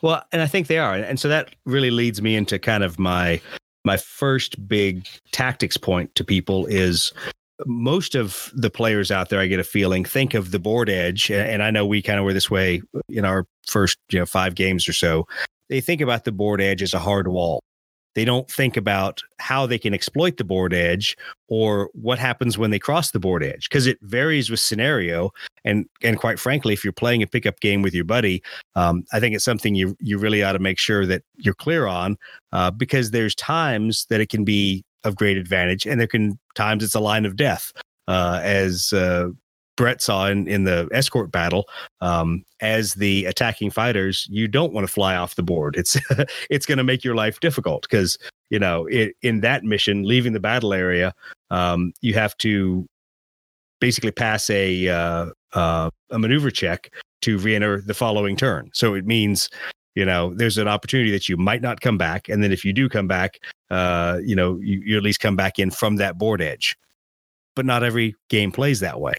well and i think they are and so that really leads me into kind of my my first big tactics point to people is most of the players out there i get a feeling think of the board edge and i know we kind of were this way in our first you know five games or so. They think about the board edge as a hard wall. They don't think about how they can exploit the board edge or what happens when they cross the board edge because it varies with scenario. And and quite frankly if you're playing a pickup game with your buddy um, i think it's something you you really ought to make sure that you're clear on uh, because there's times that it can be of great advantage and there can times it's a line of death uh, as uh, Brett saw in, in the escort battle, um, as the attacking fighters, you don't want to fly off the board. It's it's going to make your life difficult because you know it, in that mission, leaving the battle area, um, you have to basically pass a uh, uh, a maneuver check to re-enter the following turn. So it means you know there's an opportunity that you might not come back, and then if you do come back, uh, you know you, you at least come back in from that board edge. But not every game plays that way.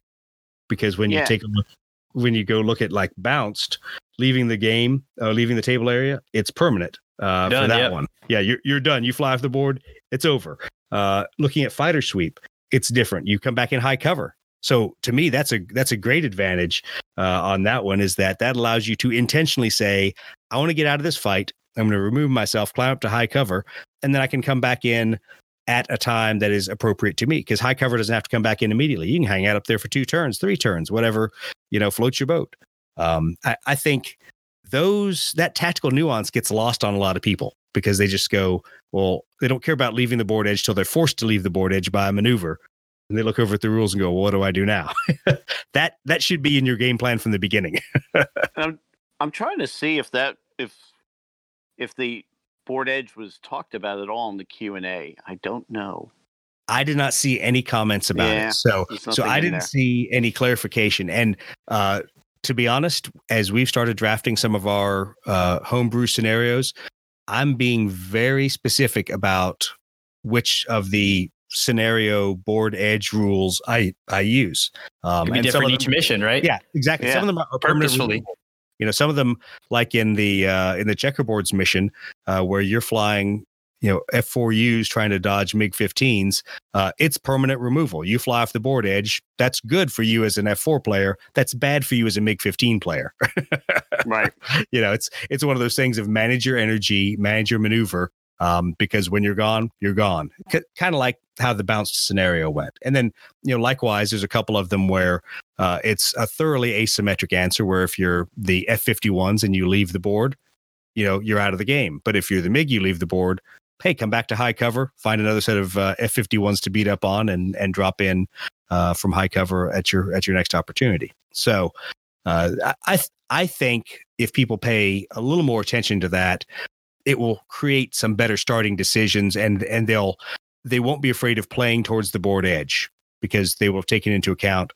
Because when you take a look when you go look at like bounced leaving the game uh, leaving the table area it's permanent uh, for that yep. one. Yeah you're, you're done. You fly off the board it's over. Uh, looking at fighter sweep it's different. You come back in high cover. So to me that's a that's a great advantage uh, on that one is that that allows you to intentionally say i want to get out of this fight i'm going to remove myself climb up to high cover and then i can come back in at a time that is appropriate to me because high cover doesn't have to come back in immediately. You can hang out up there for two turns, three turns, whatever, you know, floats your boat. Um, I, I think those that tactical nuance gets lost on a lot of people because they just go, well, they don't care about leaving the board edge till they're forced to leave the board edge by a maneuver. And they look over at the rules and go, well, what do I do now? that that should be in your game plan from the beginning. I'm I'm trying to see if that if if the board edge was talked about at all in the Q and A. I don't know. I did not see any comments about Yeah, it. So so I didn't there. see any clarification. And uh, to be honest, as we've started drafting some of our uh, homebrew scenarios, I'm being very specific about which of the scenario board edge rules I I use. Um, Could be different each them, mission, right? Yeah, exactly. Yeah. Some of them are purposefully. You know, some of them, like in the uh, in the checkerboards mission, uh, where you're flying you know F4Us trying to dodge MiG 15s, uh, it's permanent removal. You fly off the board edge. That's good for you as an F4 player. That's bad for you as a MiG 15 player. right. You know, it's it's one of those things of manage your energy, manage your maneuver. Um, because when you're gone, you're gone. C- kind of like how the bounced scenario went. And then, you know, likewise, there's a couple of them where uh, it's a thoroughly asymmetric answer. Where if you're the F51s and you leave the board, you know, you're out of the game. But if you're the MiG, you leave the board, hey, come back to high cover, find another set of uh, F51s to beat up on, and and drop in uh, from high cover at your at your next opportunity. So, uh, I I think if people pay a little more attention to that, it will create some better starting decisions, and and they'll they won't be afraid of playing towards the board edge because they will have taken into account,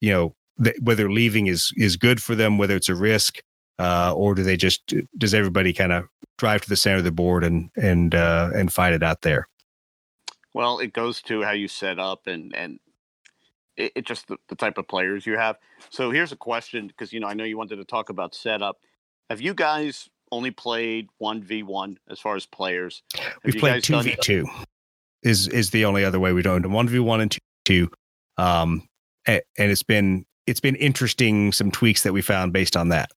you know, th- whether leaving is is good for them, whether it's a risk, uh, or do they just does everybody kind of drive to the center of the board and and uh, and fight it out there? Well, it goes to how you set up and and it, it just the, the, type of players you have. So here's a question because you know I know you wanted to talk about setup. Have you guys only played one v one as far as players? Have We've played two v two. Is is the only other way we don't one v one and two two. Um, and, and it's been it's been interesting some tweaks that we found based on that.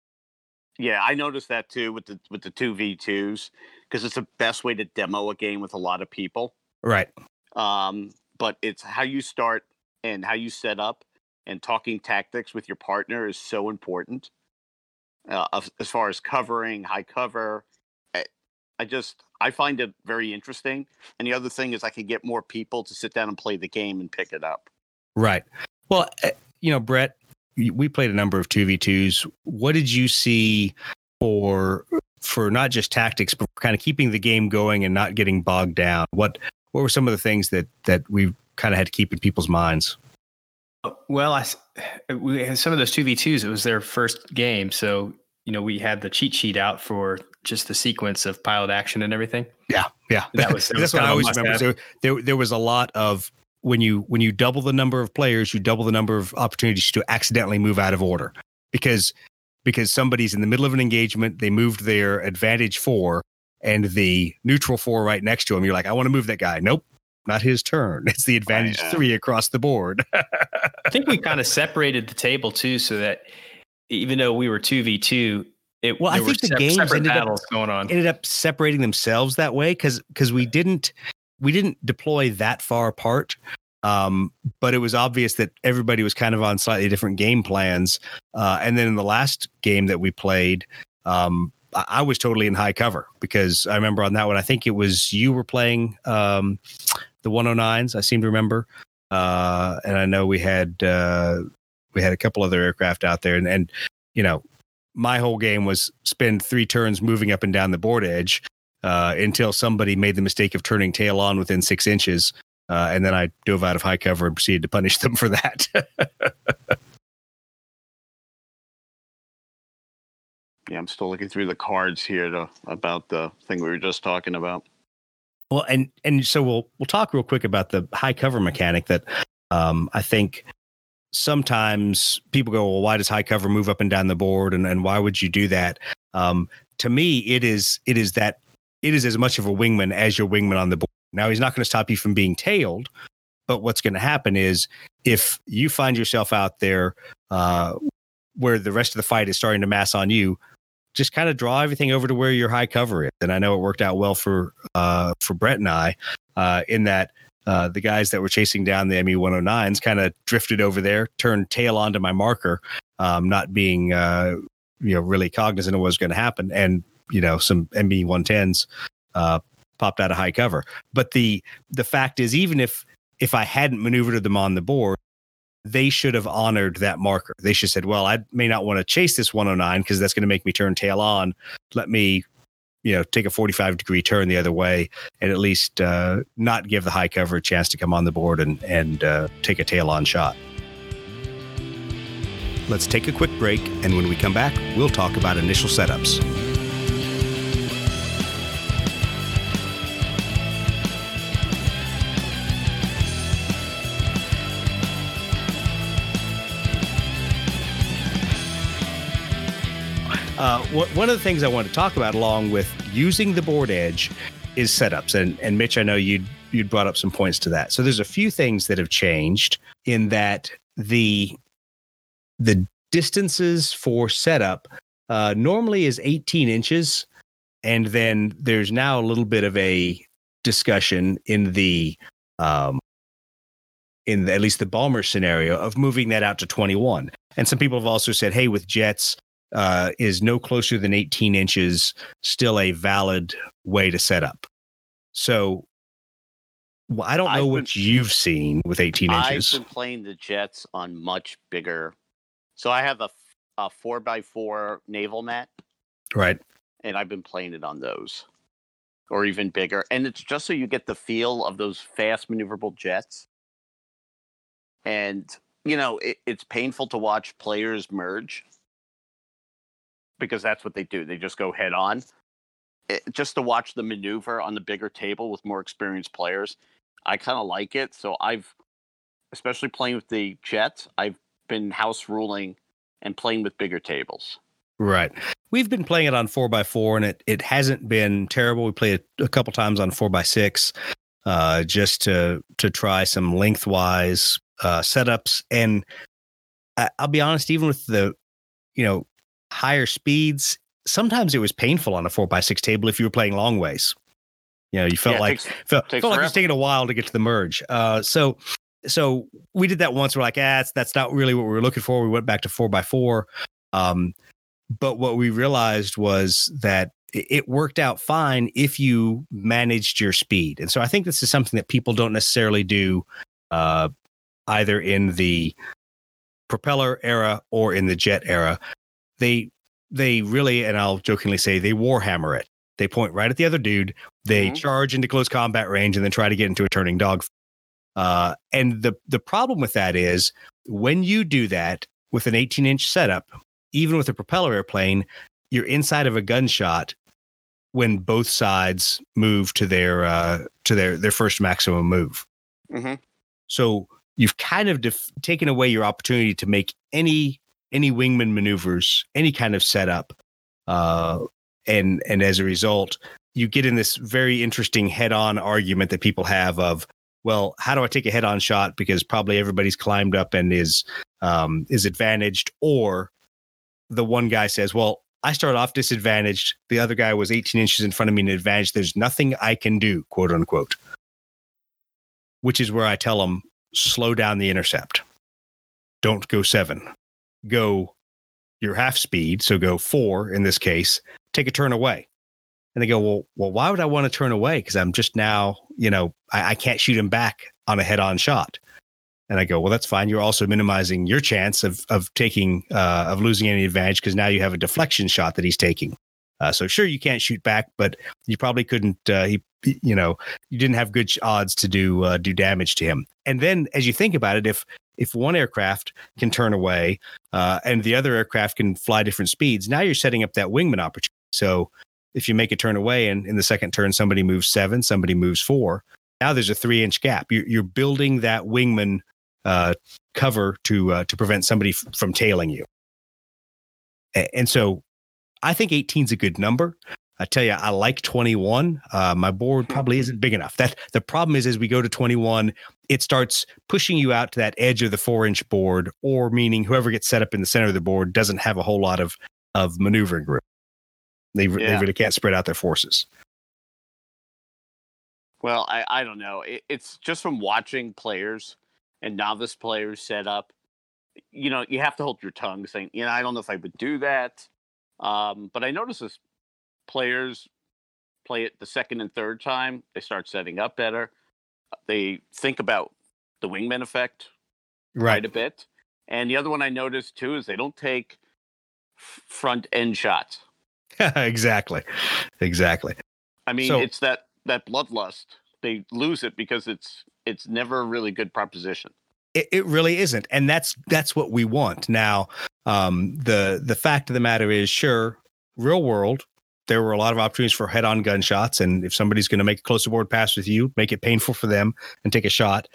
Yeah, I noticed that too with the with the two v twos because it's the best way to demo a game with a lot of people. Right. Um, but it's how you start and how you set up and talking tactics with your partner is so important. Uh, as far as covering high cover, I, eh, I just I find it very interesting. And the other thing is I can get more people to sit down and play the game and pick it up. Right. Well, eh, you know, Brett, we played a number of 2v2s. What did you see for for not just tactics, but kind of keeping the game going and not getting bogged down? What what were some of the things that that we kind of had to keep in people's minds? Well, I we had some of those 2v2s. It was their first game, so you know we had the cheat sheet out for just the sequence of pilot action and everything. Yeah, yeah. That was, that's what I always remember. So there there was a lot of when you when you double the number of players, you double the number of opportunities to accidentally move out of order because because somebody's in the middle of an engagement, they moved their advantage four, and the neutral four right next to him. You're like, I want to move that guy. Nope, not his turn. It's the advantage right, three across the board. I think we kind of separated the table too, so that even though we were two v two, it well, I think the games ended up going on ended up separating themselves that way because because we didn't we didn't deploy that far apart. Um, but it was obvious that everybody was kind of on slightly different game plans. Uh, and then in the last game that we played, um, I, I, was totally in high cover because I remember on that one, I think it was you were playing um, the 109s. I seem to remember. Uh, and I know we had uh, we had a couple other aircraft out there, and, and you know, my whole game was spend three turns moving up and down the board edge uh, until somebody made the mistake of turning tail on within six inches. Uh, and then I dove out of high cover and proceeded to punish them for that. yeah, I'm still looking through the cards here to, about the thing we were just talking about. Well, and and so we'll we'll talk real quick about the high cover mechanic that um, I think sometimes people go, well, why does high cover move up and down the board, and and why would you do that? Um, to me, it is it is that it is as much of a wingman as your wingman on the board. Now, he's not going to stop you from being tailed, but what's going to happen is if you find yourself out there uh, where the rest of the fight is starting to mass on you, just kind of draw everything over to where your high cover is. And I know it worked out well for uh, for Brett and I uh, in that uh, the guys that were chasing down the ME 109s kind of drifted over there, turned tail onto my marker, um, not being uh, you know really cognizant of what was going to happen, and you know some ME 110s uh, popped out of high cover. But the the fact is, even if if I hadn't maneuvered them on the board, they should have honored that marker. They should have said, "Well, I may not want to chase this 109 because that's going to make me turn tail on. Let me." You know, take a 45 degree turn the other way, and at least uh, not give the high cover a chance to come on the board and and uh, take a tail on shot. Let's take a quick break, and when we come back, we'll talk about initial setups. Uh, one of the things I want to talk about, along with using the board edge, is setups. And and Mitch, I know you'd you'd brought up some points to that. So there's a few things that have changed in that the the distances for setup uh, normally is 18 inches, and then there's now a little bit of a discussion in the um, in the, at least the bomber scenario of moving that out to 21. And some people have also said, hey, with jets, uh, is no closer than 18 inches still a valid way to set up? So well, I don't know I've what been- you've seen with 18 inches. I've been playing the Jets on much bigger. So I have a, a four by four naval mat, right. and I've been playing it on those, or even bigger. And it's just so you get the feel of those fast maneuverable jets. And you know, it, it's painful to watch players merge because that's what they do. They just go head on. It, just to watch the maneuver on the bigger table with more experienced players, I kind of like it. So I've, especially playing with the Jets, I've been house ruling and playing with bigger tables. Right. We've been playing it on four by four, and it it hasn't been terrible. We played a couple times on four by six, uh, just to to try some lengthwise uh, setups. And I, I'll be honest, even with the you know higher speeds, sometimes it was painful on a four by six table if you were playing long ways. You know, you felt Yeah, like takes- felt, takes felt like it was taking a while to get to the merge. Uh, so so we did that once. We're like, ah, that's, that's not really what we were looking for. We went back to four by four. Um, but what we realized was that it- it worked out fine if you managed your speed. And so I think this is something that people don't necessarily do uh, either in the propeller era or in the jet era. They they really, and I'll jokingly say, they warhammer it. They point right at the other dude. They Mhm. charge into close combat range and then try to get into a turning dog. Uh, and the the problem with that is when you do that with an 18 inch setup, even with a propeller airplane, you're inside of a gunshot when both sides move to their uh, to their their first maximum move. Mhm. So you've kind of def- taken away your opportunity to make any any wingman maneuvers, any kind of setup, uh, and and as a result, you get in this very interesting head-on argument that people have of, well, how do I take a head-on shot because probably everybody's climbed up and is um, is advantaged, or the one guy says, well. I started off disadvantaged. The other guy was 18 inches in front of me and advantaged. There's nothing I can do, quote unquote. Which is where I tell them, slow down the intercept. Don't go seven. Go your half speed. So go four in this case. Take a turn away. And they go, well, well, why would I want to turn away? Because I'm just now, you know, I, I can't shoot him back on a head-on shot. And I go, well, that's fine. You're also minimizing your chance of of taking uh, of losing any advantage because now you have a deflection shot that he's taking. Uh, so sure, you can't shoot back, but you probably couldn't. Uh, he, you know, you didn't have good odds to do uh, do damage to him. And then, as you think about it, if if one aircraft can turn away uh, and the other aircraft can fly different speeds, now you're setting up that wingman opportunity. So if you make a turn away and in the second turn somebody moves seven, somebody moves four, now there's a three inch gap. You're, you're building that wingman uh, cover to uh, to prevent somebody f- from tailing you. And so I think 18 is a good number. I tell you, I like 21. Uh, my board probably isn't big enough. That the problem is, as we go to 21, it starts pushing you out to that edge of the four inch board, or meaning whoever gets set up in the center of the board doesn't have a whole lot of of maneuvering room. They, re- they really can't spread out their forces. Well, I, I don't know. It, it's just from watching players and novice players set up. You know, you have to hold your tongue, saying, "You know, I don't know if I would do that." Um, but I notice as players play it the second and third time, they start setting up better. They think about the wingman effect quite a bit. And the other one I noticed too is they don't take front end shots. exactly. Exactly. I mean, So- it's that that bloodlust. They lose it because it's it's never a really good proposition. it, it really isn't and that's that's what we want now um the the fact of the matter is sure real world there were a lot of opportunities for head-on gunshots and if somebody's going to make a close aboard pass with you make it painful for them and take a shot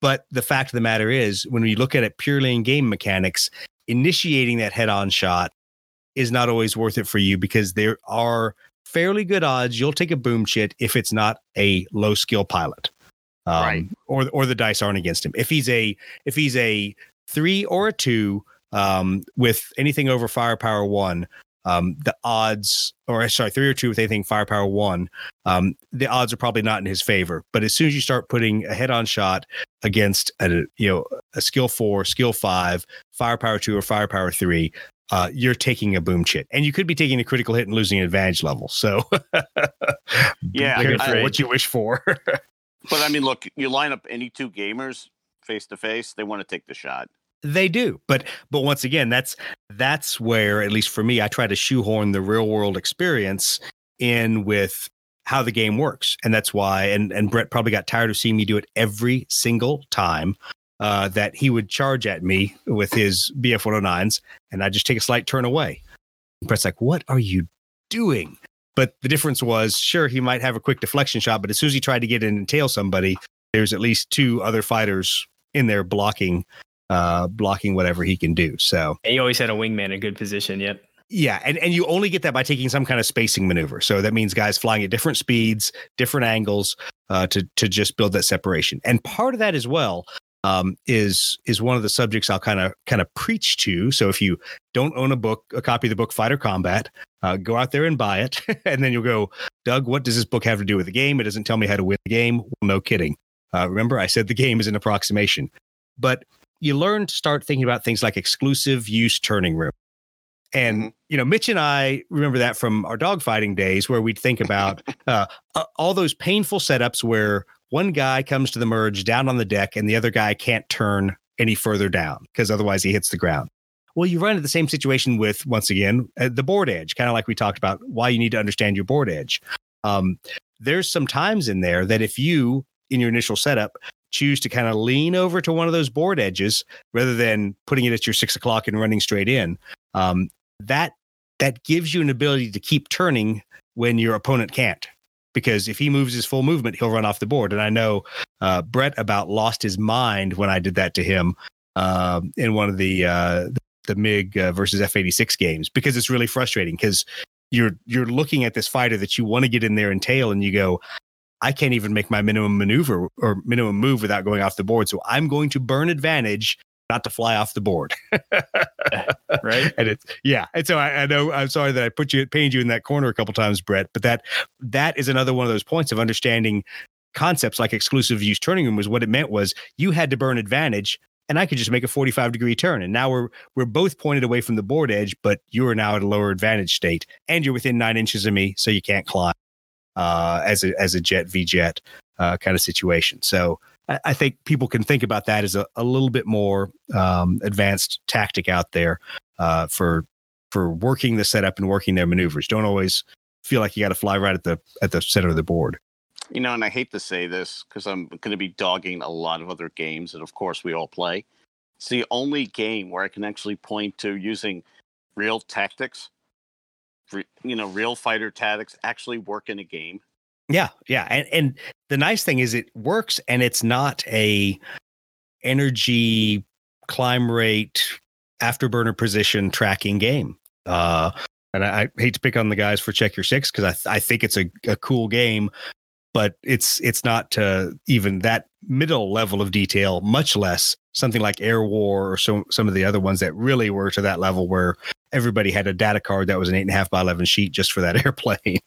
but the fact of the matter is when we look at it purely in game mechanics initiating that head-on shot is not always worth it for you because there are fairly good odds you'll take a boom chit if it's not a low skill pilot. Um, Right. Or or the dice aren't against him. If he's a if he's a three or a two um, with anything over firepower one, um, the odds, or sorry, three or two with anything firepower one, um, the odds are probably not in his favor. But as soon as you start putting a head-on shot against a you know a skill four, skill five, firepower two, or firepower three, uh, you're taking a boom chit, and you could be taking a critical hit and losing an advantage level. So, Yeah, be I- what you wish for. But I mean, look, you line up any two gamers face to face, they want to take the shot. They do, but but once again, that's that's where at least for me, I try to shoehorn the real world experience in with how the game works, and that's why. And and Brett probably got tired of seeing me do it every single time uh, that he would charge at me with his BF 109s, and I just take a slight turn away. And Brett's like, "What are you doing?" But the difference was, sure, he might have a quick deflection shot, but as soon as he tried to get in and tail somebody, there's at least two other fighters in there blocking uh blocking whatever he can do. So And you always had a wingman in good position. Yep. yeah and, and you only get that by taking some kind of spacing maneuver. So that means guys flying at different speeds different angles uh to to just build that separation. And part of that as well um is is one of the subjects i'll kind of kind of preach to so if you don't own a book a copy of the book fighter combat uh, go out there and buy it. And then you'll go doug what does this book have to do with the game? It doesn't tell me how to win the game. Well, no kidding. Uh, remember i said the game is an approximation. But you learn to start thinking about things like exclusive use turning room. And Mhm. you know, Mitch and I remember that from our dogfighting days, where we'd think about uh, uh, all those painful setups where one guy comes to the merge down on the deck, and the other guy can't turn any further down because otherwise he hits the ground. Well, you run into the same situation with once again uh, the board edge, kind of like we talked about why you need to understand your board edge. Um, there's some times in there that if you in your initial setup choose to kind of lean over to one of those board edges rather than putting it at your six o'clock and running straight in, um, that that gives you an ability to keep turning when your opponent can't. Because if he moves his full movement, he'll run off the board. And I know uh, Brett about lost his mind when I did that to him uh, in one of the uh, the MiG uh, versus F86 games because it's really frustrating because you're you're looking at this fighter that you want to get in there and tail, and you go, I can't even make my minimum maneuver or minimum move without going off the board. So I'm going to burn advantage not to fly off the board. Right. and it's yeah. And so I, I know I'm sorry that I put you pained you in that corner a couple times, Brett. But that that is another one of those points of understanding concepts like exclusive use turning room was what it meant was you had to burn advantage and I could just make a 45 degree turn. And now we're we're both pointed away from the board edge, but you are now at a lower advantage state, and you're within nine inches of me, so you can't climb uh, as a as a jet v jet uh, kind of situation. So I, I think people can think about that as a, a little bit more um, advanced tactic out there uh, for for working the setup and working their maneuvers. Don't always feel like you got to fly right at the at the center of the board. You know, and I hate to say this because I'm going to be dogging a lot of other games that, of course, we all play. It's the only game where I can actually point to using real tactics, re- you know, real fighter tactics actually work in a game. Yeah, yeah, and and the nice thing is it works, and it's not a energy climb rate afterburner position tracking game. Uh, and I, I hate to pick on the guys for Check Your Six because I th- I think it's a, a cool game, but it's it's not to even that middle level of detail, much less something like Air War or some some of the other ones that really were to that level where everybody had a data card that was an eight and a half by eleven sheet just for that airplane.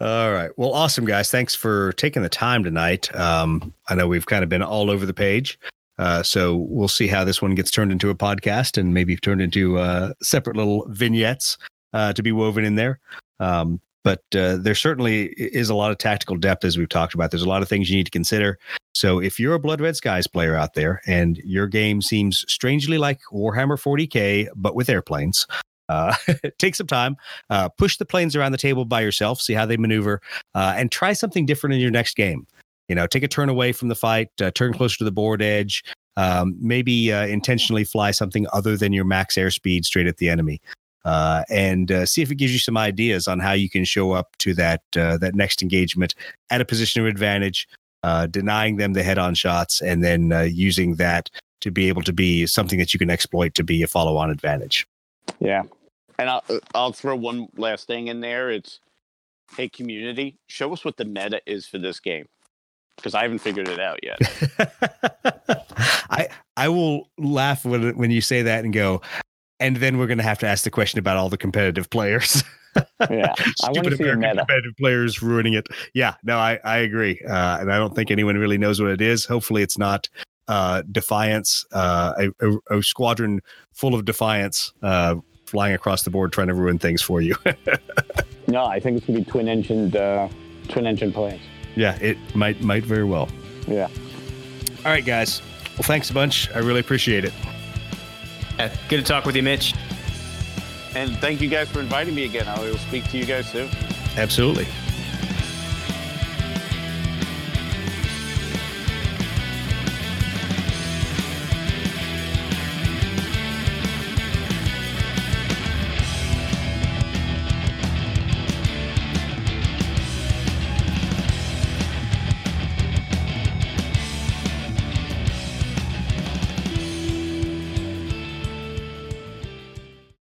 All right. Well, awesome, guys. Thanks for taking the time tonight. Um, I know we've kind of been all over the page. Uh, so we'll see how this one gets turned into a podcast and maybe turned into uh, separate little vignettes uh, to be woven in there. Um, but uh, there certainly is a lot of tactical depth, as we've talked about. There's a lot of things you need to consider. So if you're a Blood Red Skies player out there and your game seems strangely like Warhammer 40K, but with airplanes, uh, take some time, uh, push the planes around the table by yourself, see how they maneuver, uh, and try something different in your next game. You know, take a turn away from the fight, uh, turn closer to the board edge, um, maybe uh, intentionally fly something other than your max airspeed straight at the enemy. Uh, and uh, see if it gives you some ideas on how you can show up to that uh, that next engagement at a position of advantage, uh, denying them the head-on shots, and then uh, using that to be able to be something that you can exploit to be a follow-on advantage. Yeah, and I'll uh, I'll throw one last thing in there. It's hey community, show us what the meta is for this game because I haven't figured it out yet. I I will laugh when when you say that and go, and then we're going to have to ask the question about all the competitive players. Yeah, I want Stupid to see American meta. competitive players ruining it. Yeah, no, I I agree, uh, and I don't think anyone really knows what it is. Hopefully, it's not uh, Defiants, uh, a, a, a squadron full of Defiants uh, flying across the board trying to ruin things for you. No, I think it's gonna be twin engined, uh, twin engine planes. yeah, it might might very well. Yeah. All right, guys. Well, thanks a bunch. I really appreciate it. Yeah, good to talk with you, Mitch. And thank you guys for inviting me again. I will speak to you guys soon. Absolutely.